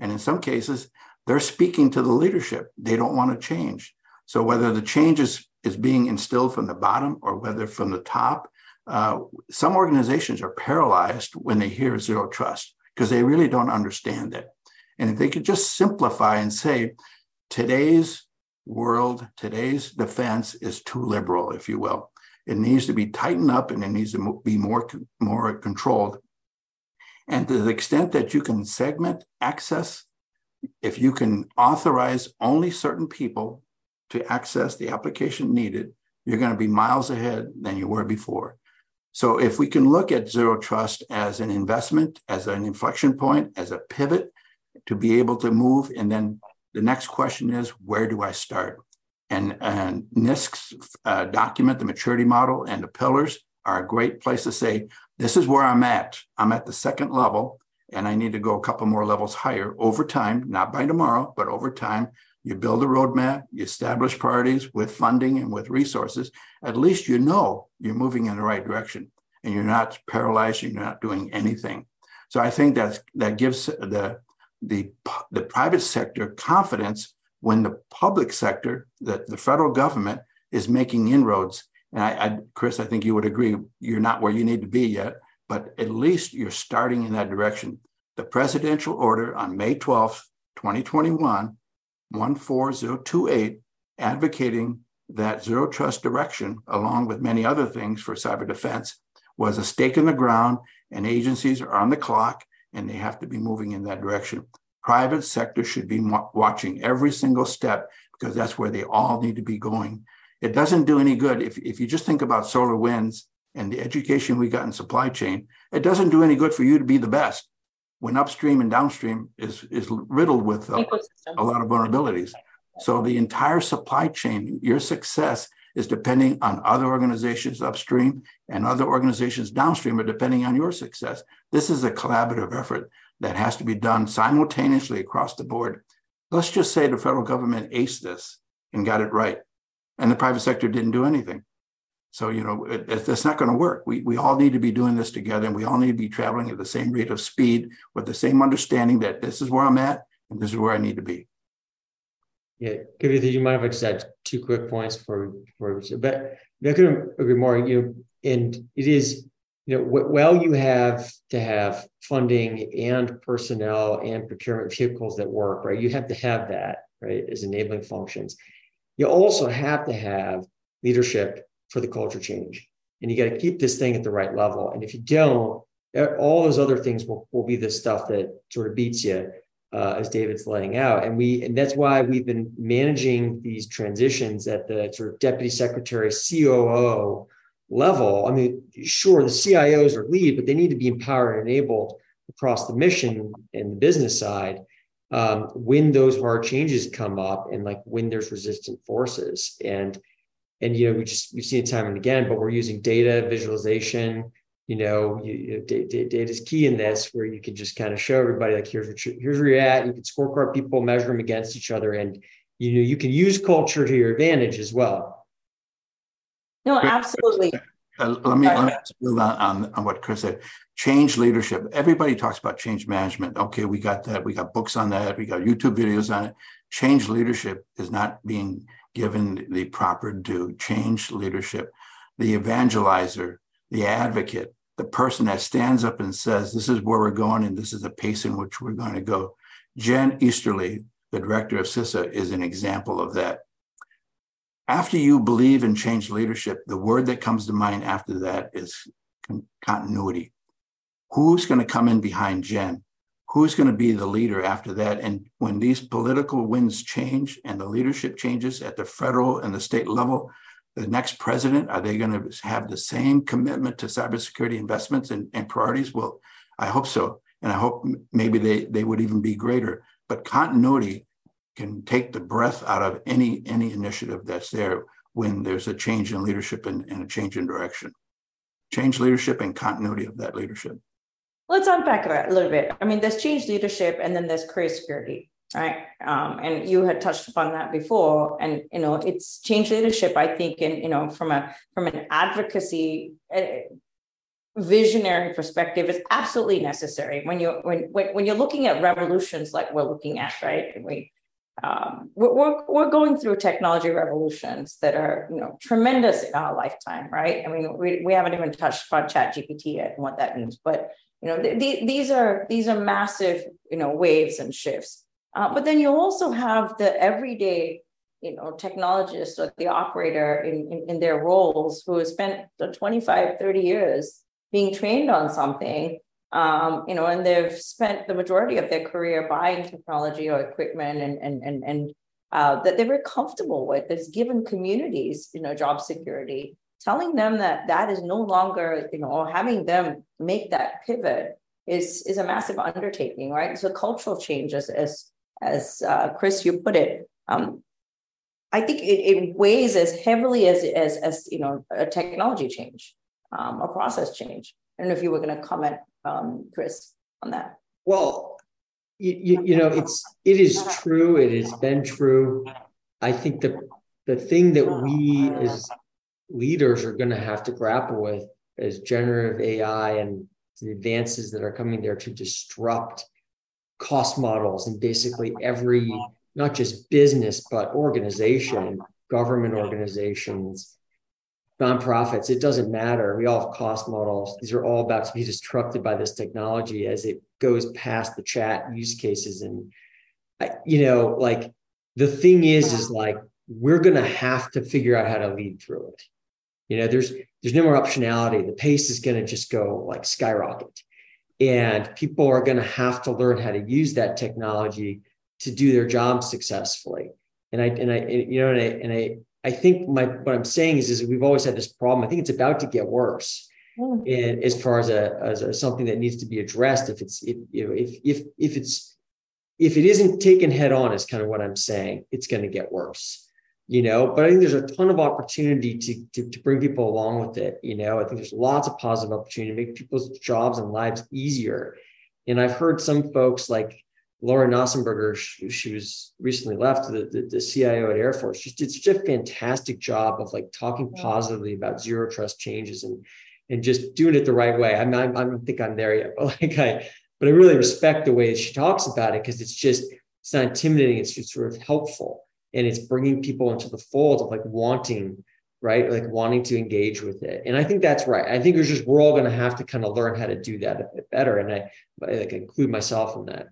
Speaker 5: And in some cases, they're speaking to the leadership. They don't want to change. So whether the change is, is being instilled from the bottom or whether from the top, uh, some organizations are paralyzed when they hear zero trust because they really don't understand it. And if they could just simplify and say, today's world, today's defense is too liberal, if you will. It needs to be tightened up and it needs to be more, more controlled. And to the extent that you can segment access, if you can authorize only certain people to access the application needed, you're going to be miles ahead than you were before. So if we can look at zero trust as an investment, as an inflection point, as a pivot, to be able to move. And then the next question is, where do I start? And, and NIST's uh, document, the maturity model and the pillars are a great place to say, this is where I'm at. I'm at the second level and I need to go a couple more levels higher over time, not by tomorrow, but over time. You build a roadmap, you establish priorities with funding and with resources. At least you know you're moving in the right direction and you're not paralyzed, you're not doing anything. So I think that's, that gives the the, the private sector confidence when the public sector, that the federal government is making inroads. And I, I, Chris, I think you would agree, you're not where you need to be yet, but at least you're starting in that direction. The presidential order on May 12th, 2021, 14028, advocating that zero trust direction, along with many other things for cyber defense, was a stake in the ground, and agencies are on the clock and they have to be moving in that direction. Private sector should be watching every single step because that's where they all need to be going. It doesn't do any good if, if you just think about SolarWinds and the education we got in supply chain, it doesn't do any good for you to be the best when upstream and downstream is, is riddled with uh, a, a lot of vulnerabilities. So the entire supply chain, your success is depending on other organizations upstream and other organizations downstream are depending on your success. This is a collaborative effort that has to be done simultaneously across the board. Let's just say the federal government aced this and got it right, and the private sector didn't do anything. So, you know, it, it's not going to work. We, we all need to be doing this together, and we all need to be traveling at the same rate of speed with the same understanding that this is where I'm at and this is where I need to be.
Speaker 4: Yeah, Kavitha, you you might have just add two quick points for for but I couldn't agree more. You know, and it is you know while you have to have funding and personnel and procurement vehicles that work right, you have to have that right as enabling functions. You also have to have leadership for the culture change, and you got to keep this thing at the right level. And if you don't, all those other things will will be the stuff that sort of beats you uh, as David's laying out. And we and that's why we've been managing these transitions at the sort of deputy secretary COO level. I mean, sure, the CIOs are lead, but they need to be empowered and enabled across the mission and the business side um, when those hard changes come up and like when there's resistant forces. And and you know we just we've seen it time and again, but we're using data visualization you know, you, data is key in this, where you can just kind of show everybody like here's what you, here's where you're at. You can scorecard people, measure them against each other, and you know you can use culture to your advantage as well.
Speaker 3: No, absolutely.
Speaker 5: Uh, let me let me build on, on, on what Chris said. Change leadership. Everybody talks about change management. Okay, we got that. We got books on that. We got YouTube videos on it. Change leadership is not being given the proper due. Change leadership, the evangelizer, the advocate, the person that stands up and says, This is where we're going, and this is the pace in which we're going to go. Jen Easterly, the director of CISA, is an example of that. After you believe in change leadership, the word that comes to mind after that is continuity. Who's going to come in behind Jen? Who's going to be the leader after that? And when these political winds change and the leadership changes at the federal and the state level, the next president? Are they going to have the same commitment to cybersecurity investments and, and priorities? Well, I hope so. And I hope maybe they, they would even be greater. But continuity can take the breath out of any any initiative that's there when there's a change in leadership and, and a change in direction. Change leadership and continuity of that leadership.
Speaker 3: Let's unpack that a little bit. I mean, there's change leadership and then there's career security right? Um, and you had touched upon that before, and you know, it's change leadership. I think, and you know, from a from an advocacy. Uh, visionary perspective is absolutely necessary when you when, when when you're looking at revolutions like we're looking at right we um, we're, we're, going through technology revolutions that are you know tremendous in our lifetime right? I mean we, we haven't even touched upon ChatGPT yet and what that means but you know th- th- these are these are massive you know waves and shifts. Uh, but then you also have the everyday, you know, technologist or the operator in, in, in their roles who has spent 25, 30 years being trained on something, um, you know, and they've spent the majority of their career buying technology or equipment and, and, and, and uh, that they're very comfortable with. That's given communities, you know, job security, telling them that that is no longer, you know, or having them make that pivot is is a massive undertaking, right? So cultural change as, as as uh, Chris, you put it, um, I think it, it, weighs as heavily as, as, as you know, a technology change, um, a process change. I don't know if you were going to comment, um, Chris, on that.
Speaker 4: Well, you, you, you know, it's it is true. It has been true. I think the the thing that we as leaders are going to have to grapple with is generative AI and the advances that are coming there to disrupt cost models and basically every not just business but organization government organizations nonprofits it doesn't matter. We all have cost models. These are all about to be disrupted by this technology as it goes past the chat use cases. And you know like the thing is is like we're going to have to figure out how to lead through it. You know there's there's no more optionality. The pace is going to just go like skyrocket. And people are going to have to learn how to use that technology to do their job successfully. And I, and I, you know, and I, and I, I think my, what I'm saying is, is we've always had this problem. I think it's about to get worse. Mm. And as far as a, as a, something that needs to be addressed, if it's, if, you know, if, if, if it's, if it isn't taken head on is kind of what I'm saying, it's going to get worse you know but i think there's a ton of opportunity to, to, to bring people along with it you know i think there's lots of positive opportunity to make people's jobs and lives easier and i've heard some folks like Lauren Knausenberger, she, she was recently left the, the, the cio at air force. She did such a fantastic job of like talking positively about zero trust changes and and just doing it the right way. I'm not i don't think i'm there yet *laughs* but like i but i really respect the way she talks about it because it's just it's not intimidating. It's just sort of helpful and it's bringing people into the fold of like wanting right? Like wanting to engage with it. And i think that's right. I think it's just we're all going to have to kind of learn how to do that a bit better. And i like include myself in that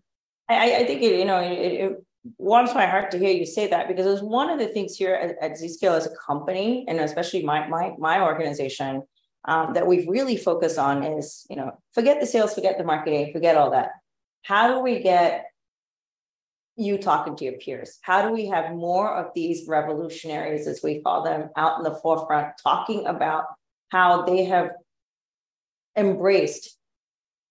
Speaker 3: i, I think it you know it, it warms my heart to hear you say that because it's one of the things here at, at Zscaler as a company and especially my my my organization um, that we've really focused on is you know forget the sales forget the marketing forget all that how do we get you talking to your peers? How do we have more of these revolutionaries, as we call them, out in the forefront, talking about how they have embraced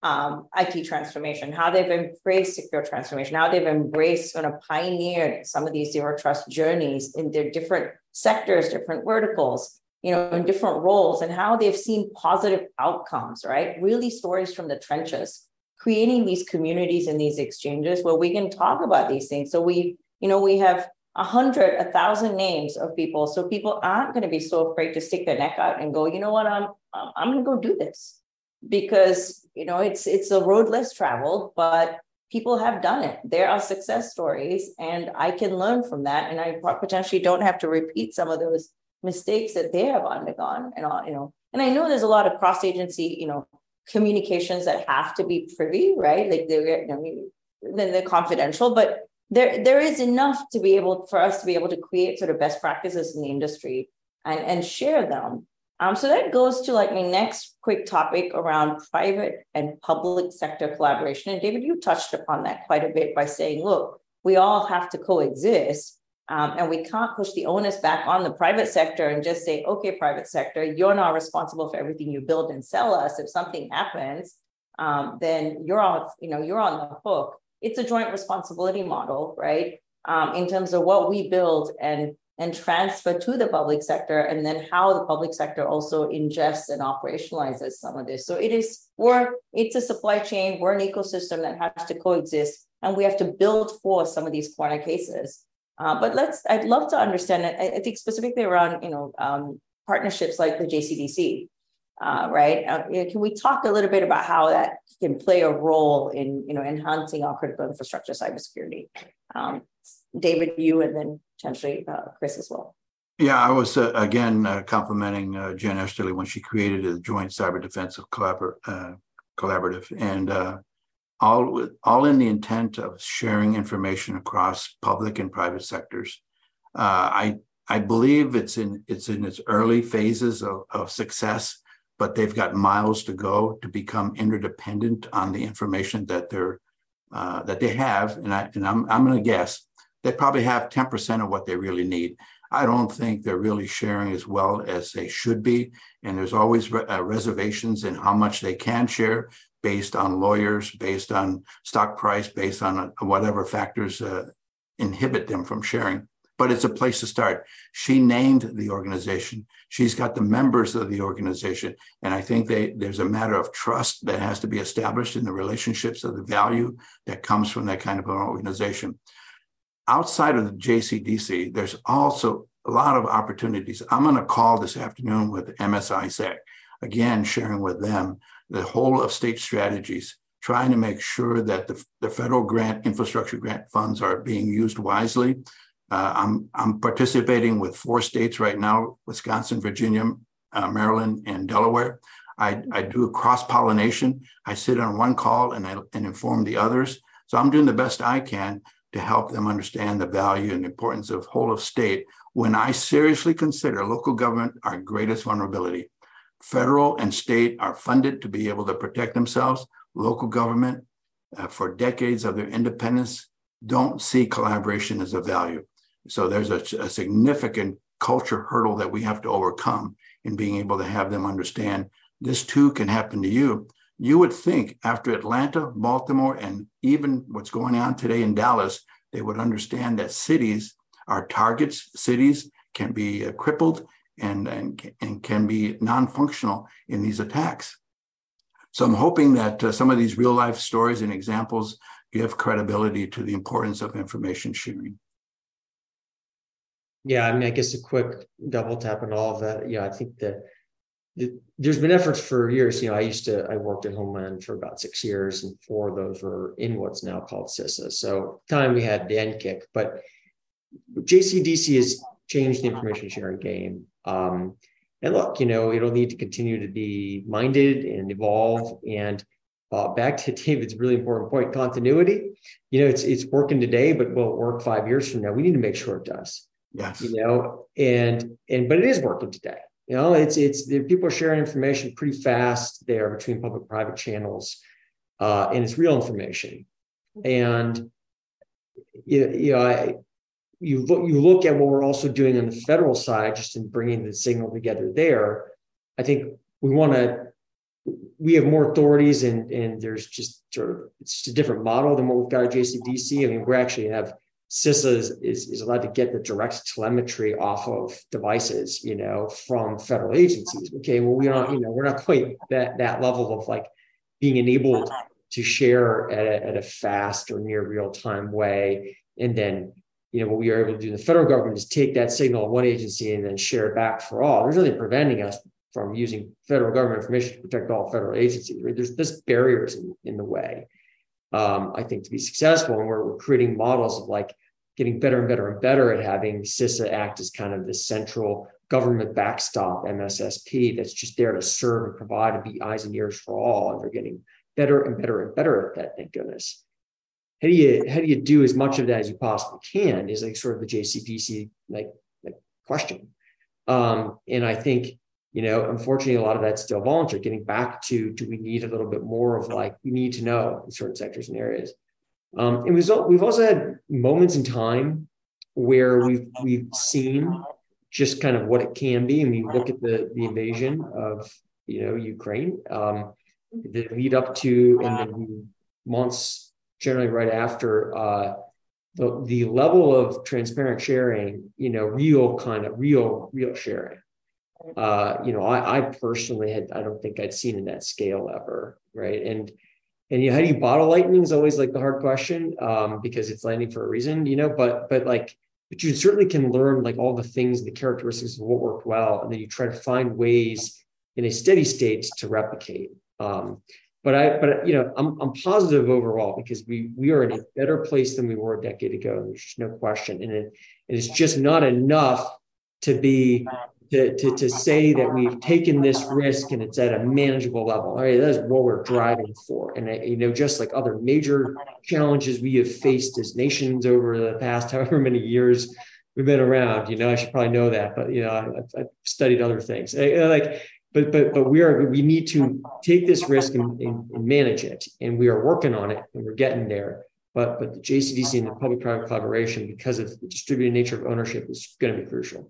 Speaker 3: um, IT transformation, how they've embraced secure transformation, how they've embraced of pioneered some of these zero trust journeys in their different sectors, different verticals, you know, in different roles, and how they've seen positive outcomes, right? Really stories from the trenches, creating these communities and these exchanges where we can talk about these things. So we, you know, we have a hundred, a thousand names of people. So people aren't going to be so afraid to stick their neck out and go, you know what, I'm I'm going to go do this because you know it's it's a road less traveled, but people have done it. There are success stories, and I can learn from that, and I potentially don't have to repeat some of those mistakes that they have undergone, and all you know. And I know there's a lot of cross agency, you know, communications that have to be privy, right? Like they're you know, then they're confidential, but there there is enough to be able for us to be able to create sort of best practices in the industry and and share them um, so that goes to like my next quick topic around private and public sector collaboration. And David, you touched upon that quite a bit by saying, look, we all have to coexist. Um, and we can't push the onus back on the private sector and just say, okay, private sector, you're not responsible for everything you build and sell us. If something happens, um, then you're on, you know, you're on the hook. It's a joint responsibility model, right? Um, in terms of what we build and and transfer to the public sector, and then how the public sector also ingests and operationalizes some of this. So it is we're it's a supply chain, we're an ecosystem that has to coexist, and we have to build for some of these corner cases. Uh, but let's I'd love to understand it. I, think specifically around you know um, partnerships like the JCDC. Uh, right? Uh, can we talk a little bit about how that can play a role in you know enhancing our critical infrastructure cybersecurity? Um, David, you, and then potentially uh, Chris as well.
Speaker 5: Yeah, I was uh, again uh, complimenting uh, Jen Easterly when she created the Joint Cyber Defense Collabor- uh, Collaborative, and uh, all all in the intent of sharing information across public and private sectors. I I believe it's in it's in its early phases of, of success, but they've got miles to go to become interdependent on the information that they're that they have, and I and I'm I'm going to guess they probably have 10% of what they really need. I don't think they're really sharing as well as they should be. And there's always re- uh, reservations in how much they can share based on lawyers, based on stock price, based on uh, whatever factors uh, inhibit them from sharing. But it's a place to start. She named the organization. She's got the members of the organization. And I think they, there's a matter of trust that has to be established in the relationships of the value that comes from that kind of an organization outside of the JCDC, there's also a lot of opportunities. I'm going to call this afternoon with MSISAC, again, sharing with them the whole of state strategies, trying to make sure that the, the federal grant, infrastructure grant funds are being used wisely. Uh, I'm, I'm participating with four states right now Wisconsin, Virginia, uh, Maryland, and Delaware. I, I do a cross pollination. I sit on one call and I and inform the others. So I'm doing the best I can to help them understand the value and importance of whole of state when I seriously consider local government our greatest vulnerability. Federal and state are funded to be able to protect themselves. Local government, uh, for decades of their independence, don't see collaboration as a value. So there's a, a significant culture hurdle that we have to overcome in being able to have them understand this too can happen to you you would think after Atlanta, Baltimore, and even what's going on today in Dallas, they would understand that cities are targets. Cities can be uh, crippled and, and, and can be non functional in these attacks. So I'm hoping that uh, some of these real life stories and examples give credibility to the importance of information sharing.
Speaker 4: Yeah, I mean, I guess a quick double tap on all of that. Yeah, I think that there's been efforts for years. You know, I used to, I worked at Homeland for about six years, and four of those were in what's now called CISA. So, time we had NCCIC, but JCDC has changed the information sharing game. Um, and look, you know, it'll need to continue to be minded and evolve. And uh, back to *laughs* David's really important point, continuity. You know, it's it's working today, but will it work five years from now? We need to make sure it does.
Speaker 5: Yes.
Speaker 4: You know, and and but it is working today. You know, it's it's the people are sharing information pretty fast there between public private channels, uh, and it's real information. And you, you know, I, you look you look at what we're also doing on the federal side, just in bringing the signal together there. I think we want to we have more authorities and and there's just sort of it's just a different model than what we've got at JCDC. I mean, we actually have CISA is, is, is, allowed to get the direct telemetry off of devices, you know, from federal agencies. Okay, well, we're not, you know, we're not quite that that level of like being enabled to share at a, at a fast or near real time way, and then you know what we are able to do in the federal government is take that signal of one agency and then share it back for all. There's nothing preventing us from using federal government information to protect all federal agencies. Right? There's this barriers in, in the way. Um, I think to be successful, and we're, we're creating models of like getting better and better and better at having CISA act as kind of the central government backstop MSSP that's just there to serve and provide and be eyes and ears for all. And they're getting better and better and better at that, thank goodness. How do you how do you do as much of that as you possibly can is like sort of the JCDC like, like question. Um, and I think you know, unfortunately, a lot of that's still voluntary. Getting back to, do we need a little bit more of like, we need to know in certain sectors and areas. Um, and we've, also had moments in time where we've we've seen just kind of what it can be. And we look at the the invasion of you know Ukraine, um, the lead up to, and then months generally right after. Uh, the, the level of transparent sharing, you know, real kind of real, real sharing uh, you know, I, I personally had, I don't think I'd seen in that scale ever. Right. And, and you know, how do you bottle lightning is always like the hard question um, because it's lightning for a reason, you know, but, but like, but you certainly can learn like all the things, the characteristics of what worked well. And then you try to find ways in a steady state to replicate. Um, but I, but you know, I'm, I'm positive overall because we we are in a better place than we were a decade ago. There's just no question, and it, and it's just not enough to be to, to, to say that we've taken this risk and it's at a manageable level. All right, that's what we're driving for. And, uh, you know, just like other major challenges we have faced as nations over the past *laughs* however many years we've been around, you know, I should probably know that, but, you know, I've, I've studied other things. Uh, uh, like, but, but, but we are, we need to take this risk and, and, and manage it. And we are working on it and we're getting there. But, but the JCDC and the public-private collaboration, because of the distributed nature of ownership, is going to be crucial.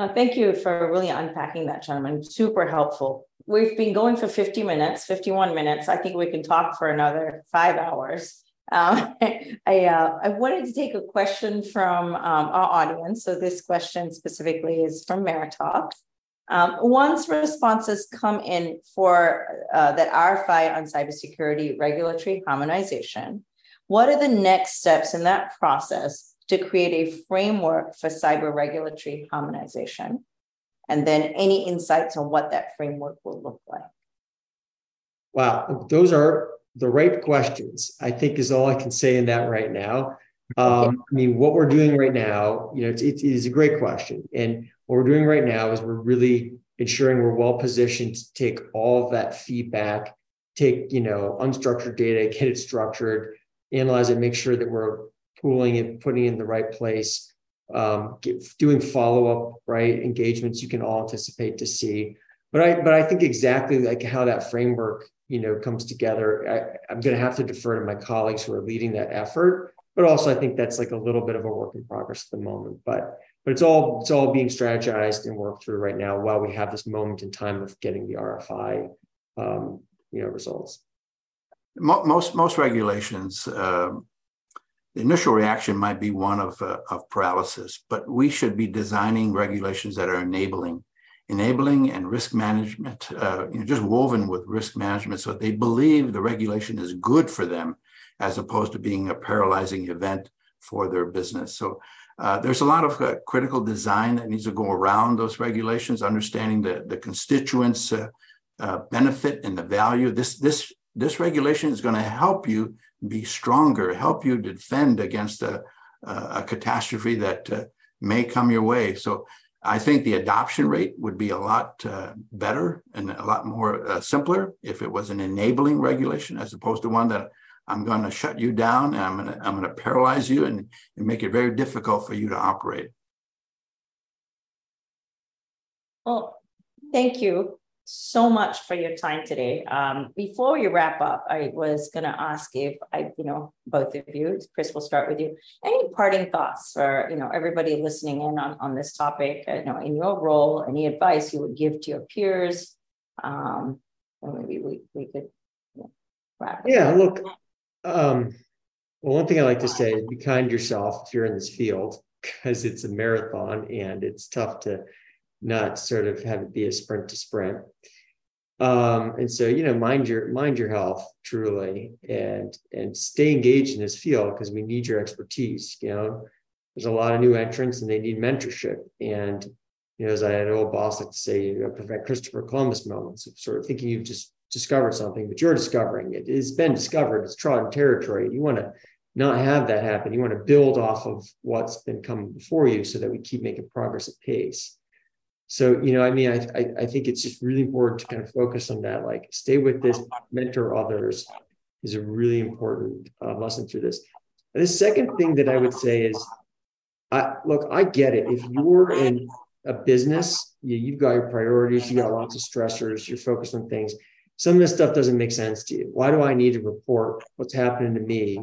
Speaker 3: No, thank you for really unpacking that, gentlemen. Super helpful. We've been going for 50 minutes, 51 minutes. I think we can talk for another five hours. Um, *laughs* I, uh, I wanted to take a question from um, our audience. So this question specifically is from MeriTalk. Um, once responses come in for uh, that RFI on cybersecurity regulatory harmonization, what are the next steps in that process to create a framework for cyber regulatory harmonization? And then any insights on what that framework will look like?
Speaker 4: Wow, those are the right questions, I think is all I can say in that right now. Um, I mean, what we're doing right now, you know, it's, it is a great question. And what we're doing right now is we're really ensuring we're well positioned to take all of that feedback, take, you know, unstructured data, get it structured, analyze it, make sure that we're pooling it, putting it in the right place, um, get, doing follow up, right engagements you can all anticipate to see. But I, but I think exactly like how that framework, you know, comes together. I, I'm going to have to defer to my colleagues who are leading that effort. But also, I think that's like a little bit of a work in progress at the moment. But but it's all it's all being strategized and worked through right now while we have this moment in time of getting the RFI, um, you know, results.
Speaker 5: Most most regulations uh, the initial reaction might be one of, uh, of paralysis, but we should be designing regulations that are enabling, enabling and risk management, uh, you know, just woven with risk management so they believe the regulation is good for them as opposed to being a paralyzing event for their business. So uh, there's a lot of uh, critical design that needs to go around those regulations, understanding the, the constituents' uh, uh, benefit and the value. This, this, this regulation is going to help you be stronger, help you defend against a, a catastrophe that uh, may come your way. So I think the adoption rate would be a lot uh, better and a lot more uh, simpler if it was an enabling regulation as opposed to one that I'm going to shut you down and I'm going to I'm going to paralyze you and, and make it very difficult for you to operate.
Speaker 3: Well, thank you so much for your time today. Um, before we wrap up, I was going to ask if I, you know, both of you, Chris, we'll start with you. Any parting thoughts for you know everybody listening in on on this topic? Uh, you know, in your role, any advice you would give to your peers? Um, or maybe we we could you know,
Speaker 4: wrap. Yeah, look. Um, well, one thing I like to say is be kind to yourself if you're in this field because it's a marathon and it's tough to not sort of have it be a sprint to sprint. Um, and so, you know, mind your mind your health truly, and and stay engaged in this field because we need your expertise. You know, there's a lot of new entrants and they need mentorship. And you know, as I had an old boss like to say, you know, prevent Christopher Columbus moments of sort of thinking you've just discovered something, but you're discovering it. It's been discovered. It's trodden territory. You want to not have that happen. You want to build off of what's been coming before you so that we keep making progress at pace. So, you know, I mean, I, I, I think it's just really important to kind of focus on that. Like, stay with this, mentor others is a really important uh, lesson through this. And the second thing that I would say is, I, look, I get it. If you're in a business, you, you've got your priorities, you got lots of stressors, you're focused on things. Some of this stuff doesn't make sense to you. Why do I need to report what's happening to me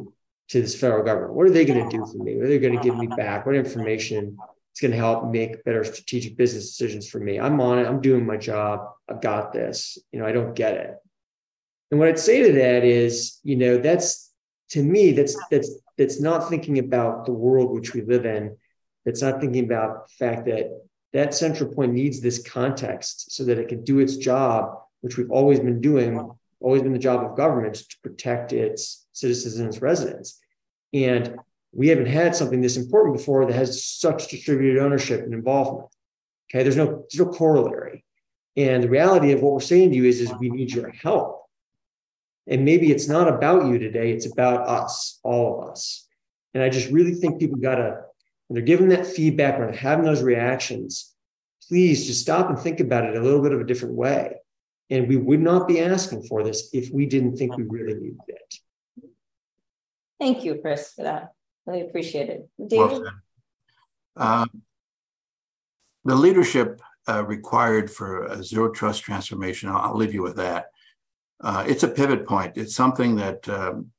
Speaker 4: to this federal government? What are they going to do for me? What are they going to give me back? What information it's going to help make better strategic business decisions for me. I'm on it. I'm doing my job. I've got this. You know, I don't get it. And what I'd say to that is, you know, that's to me, that's that's that's not thinking about the world which we live in. That's not thinking about the fact that that central point needs this context so that it can do its job, which we've always been doing, always been the job of governments to protect its citizens and its residents. And we haven't had something this important before that has such distributed ownership and involvement. Okay, there's no there's no corollary. And the reality of what we're saying to you is, is we need your help. And maybe it's not about you today, it's about us, all of us. And I just really think people gotta, when they're giving that feedback, or having those reactions, please just stop and think about it a little bit of a different way. And we would not be asking for this if we didn't think we really needed it.
Speaker 3: Thank you, Chris, for that. Really appreciate it. David? Well uh,
Speaker 5: the leadership uh, required for a zero trust transformation, I'll, I'll leave you with that. Uh, it's a pivot point. It's something that um,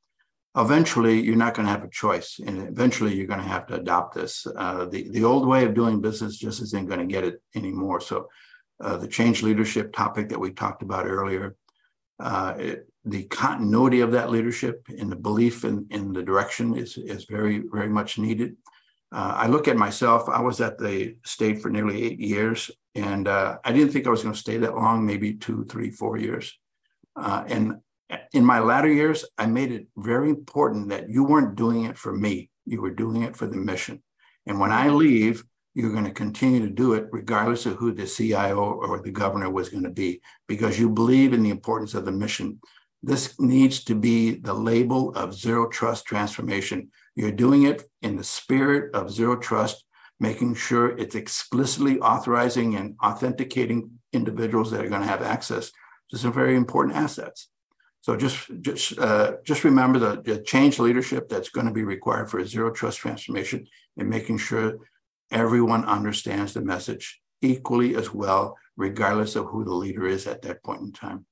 Speaker 5: eventually you're not going to have a choice, and eventually you're going to have to adopt this. Uh, the the old way of doing business just isn't going to get it anymore. So, uh, the change leadership topic that we talked about earlier, uh, it, the continuity of that leadership and the belief in, in the direction is, is very, very much needed. Uh, I look at myself, I was at the state for nearly eight years, and uh, I didn't think I was going to stay that long, maybe two, three, four years. Uh, and in my latter years, I made it very important that you weren't doing it for me, you were doing it for the mission. And when I leave, you're going to continue to do it regardless of who the CIO or the governor was going to be, because you believe in the importance of the mission. This needs to be the label of zero trust transformation. You're doing it in the spirit of zero trust, making sure it's explicitly authorizing and authenticating individuals that are going to have access to some very important assets. So just just uh, just remember the, the change leadership that's going to be required for a zero trust transformation and making sure everyone understands the message equally as well, regardless of who the leader is at that point in time.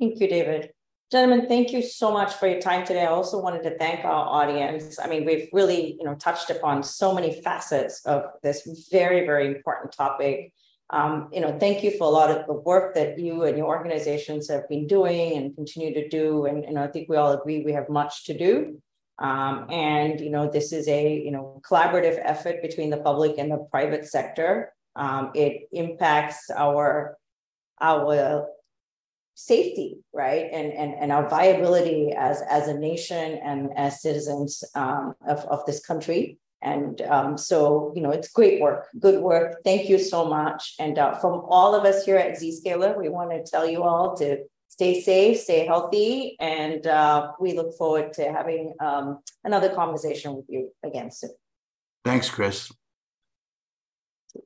Speaker 3: Thank you, David. Gentlemen, thank you so much for your time today. I also wanted to thank our audience. I mean, we've really, you know, touched upon so many facets of this very, very important topic. Um, you know, thank you for a lot of the work that you and your organizations have been doing and continue to do. And, I think we all agree we have much to do. Um, and, you know, this is a, you know, collaborative effort between the public and the private sector. Um, it impacts our, our safety, right, and and and our viability as as a nation and as citizens um, of of this country. And um, so, you know, it's great work, good work. Thank you so much. And uh, from all of us here at Zscaler, we want to tell you all to stay safe, stay healthy, and uh, we look forward to having um, another conversation with you again soon.
Speaker 5: Thanks, Chris.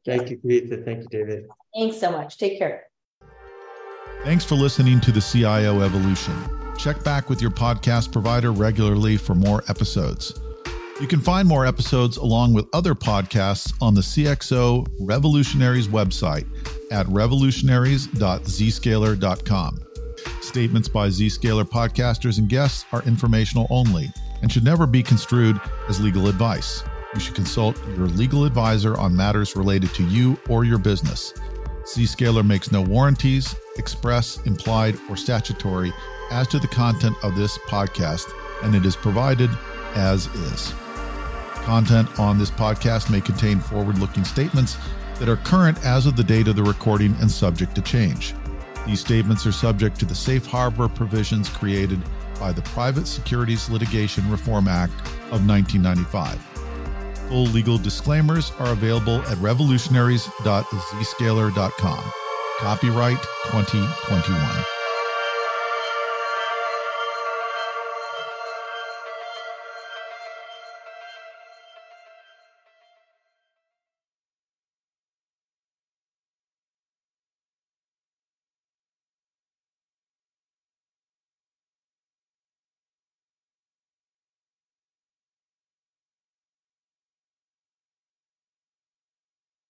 Speaker 4: Thank you, Kavitha. Thank you, David.
Speaker 3: Thanks so much. Take care.
Speaker 1: Thanks for listening to the CIO Evolution. Check back with your podcast provider regularly for more episodes. You can find more episodes along with other podcasts on the CXO Revolutionaries website at revolutionaries.zscaler.com. Statements by Zscaler podcasters and guests are informational only and should never be construed as legal advice. You should consult your legal advisor on matters related to you or your business. Zscaler makes no warranties, express, implied, or statutory as to the content of this podcast, and it is provided as is. Content on this podcast may contain forward looking statements that are current as of the date of the recording and subject to change. These statements are subject to the safe harbor provisions created by the Private Securities Litigation Reform Act of 1995. Full legal disclaimers are available at revolutionaries.zscaler.com. Copyright 2021.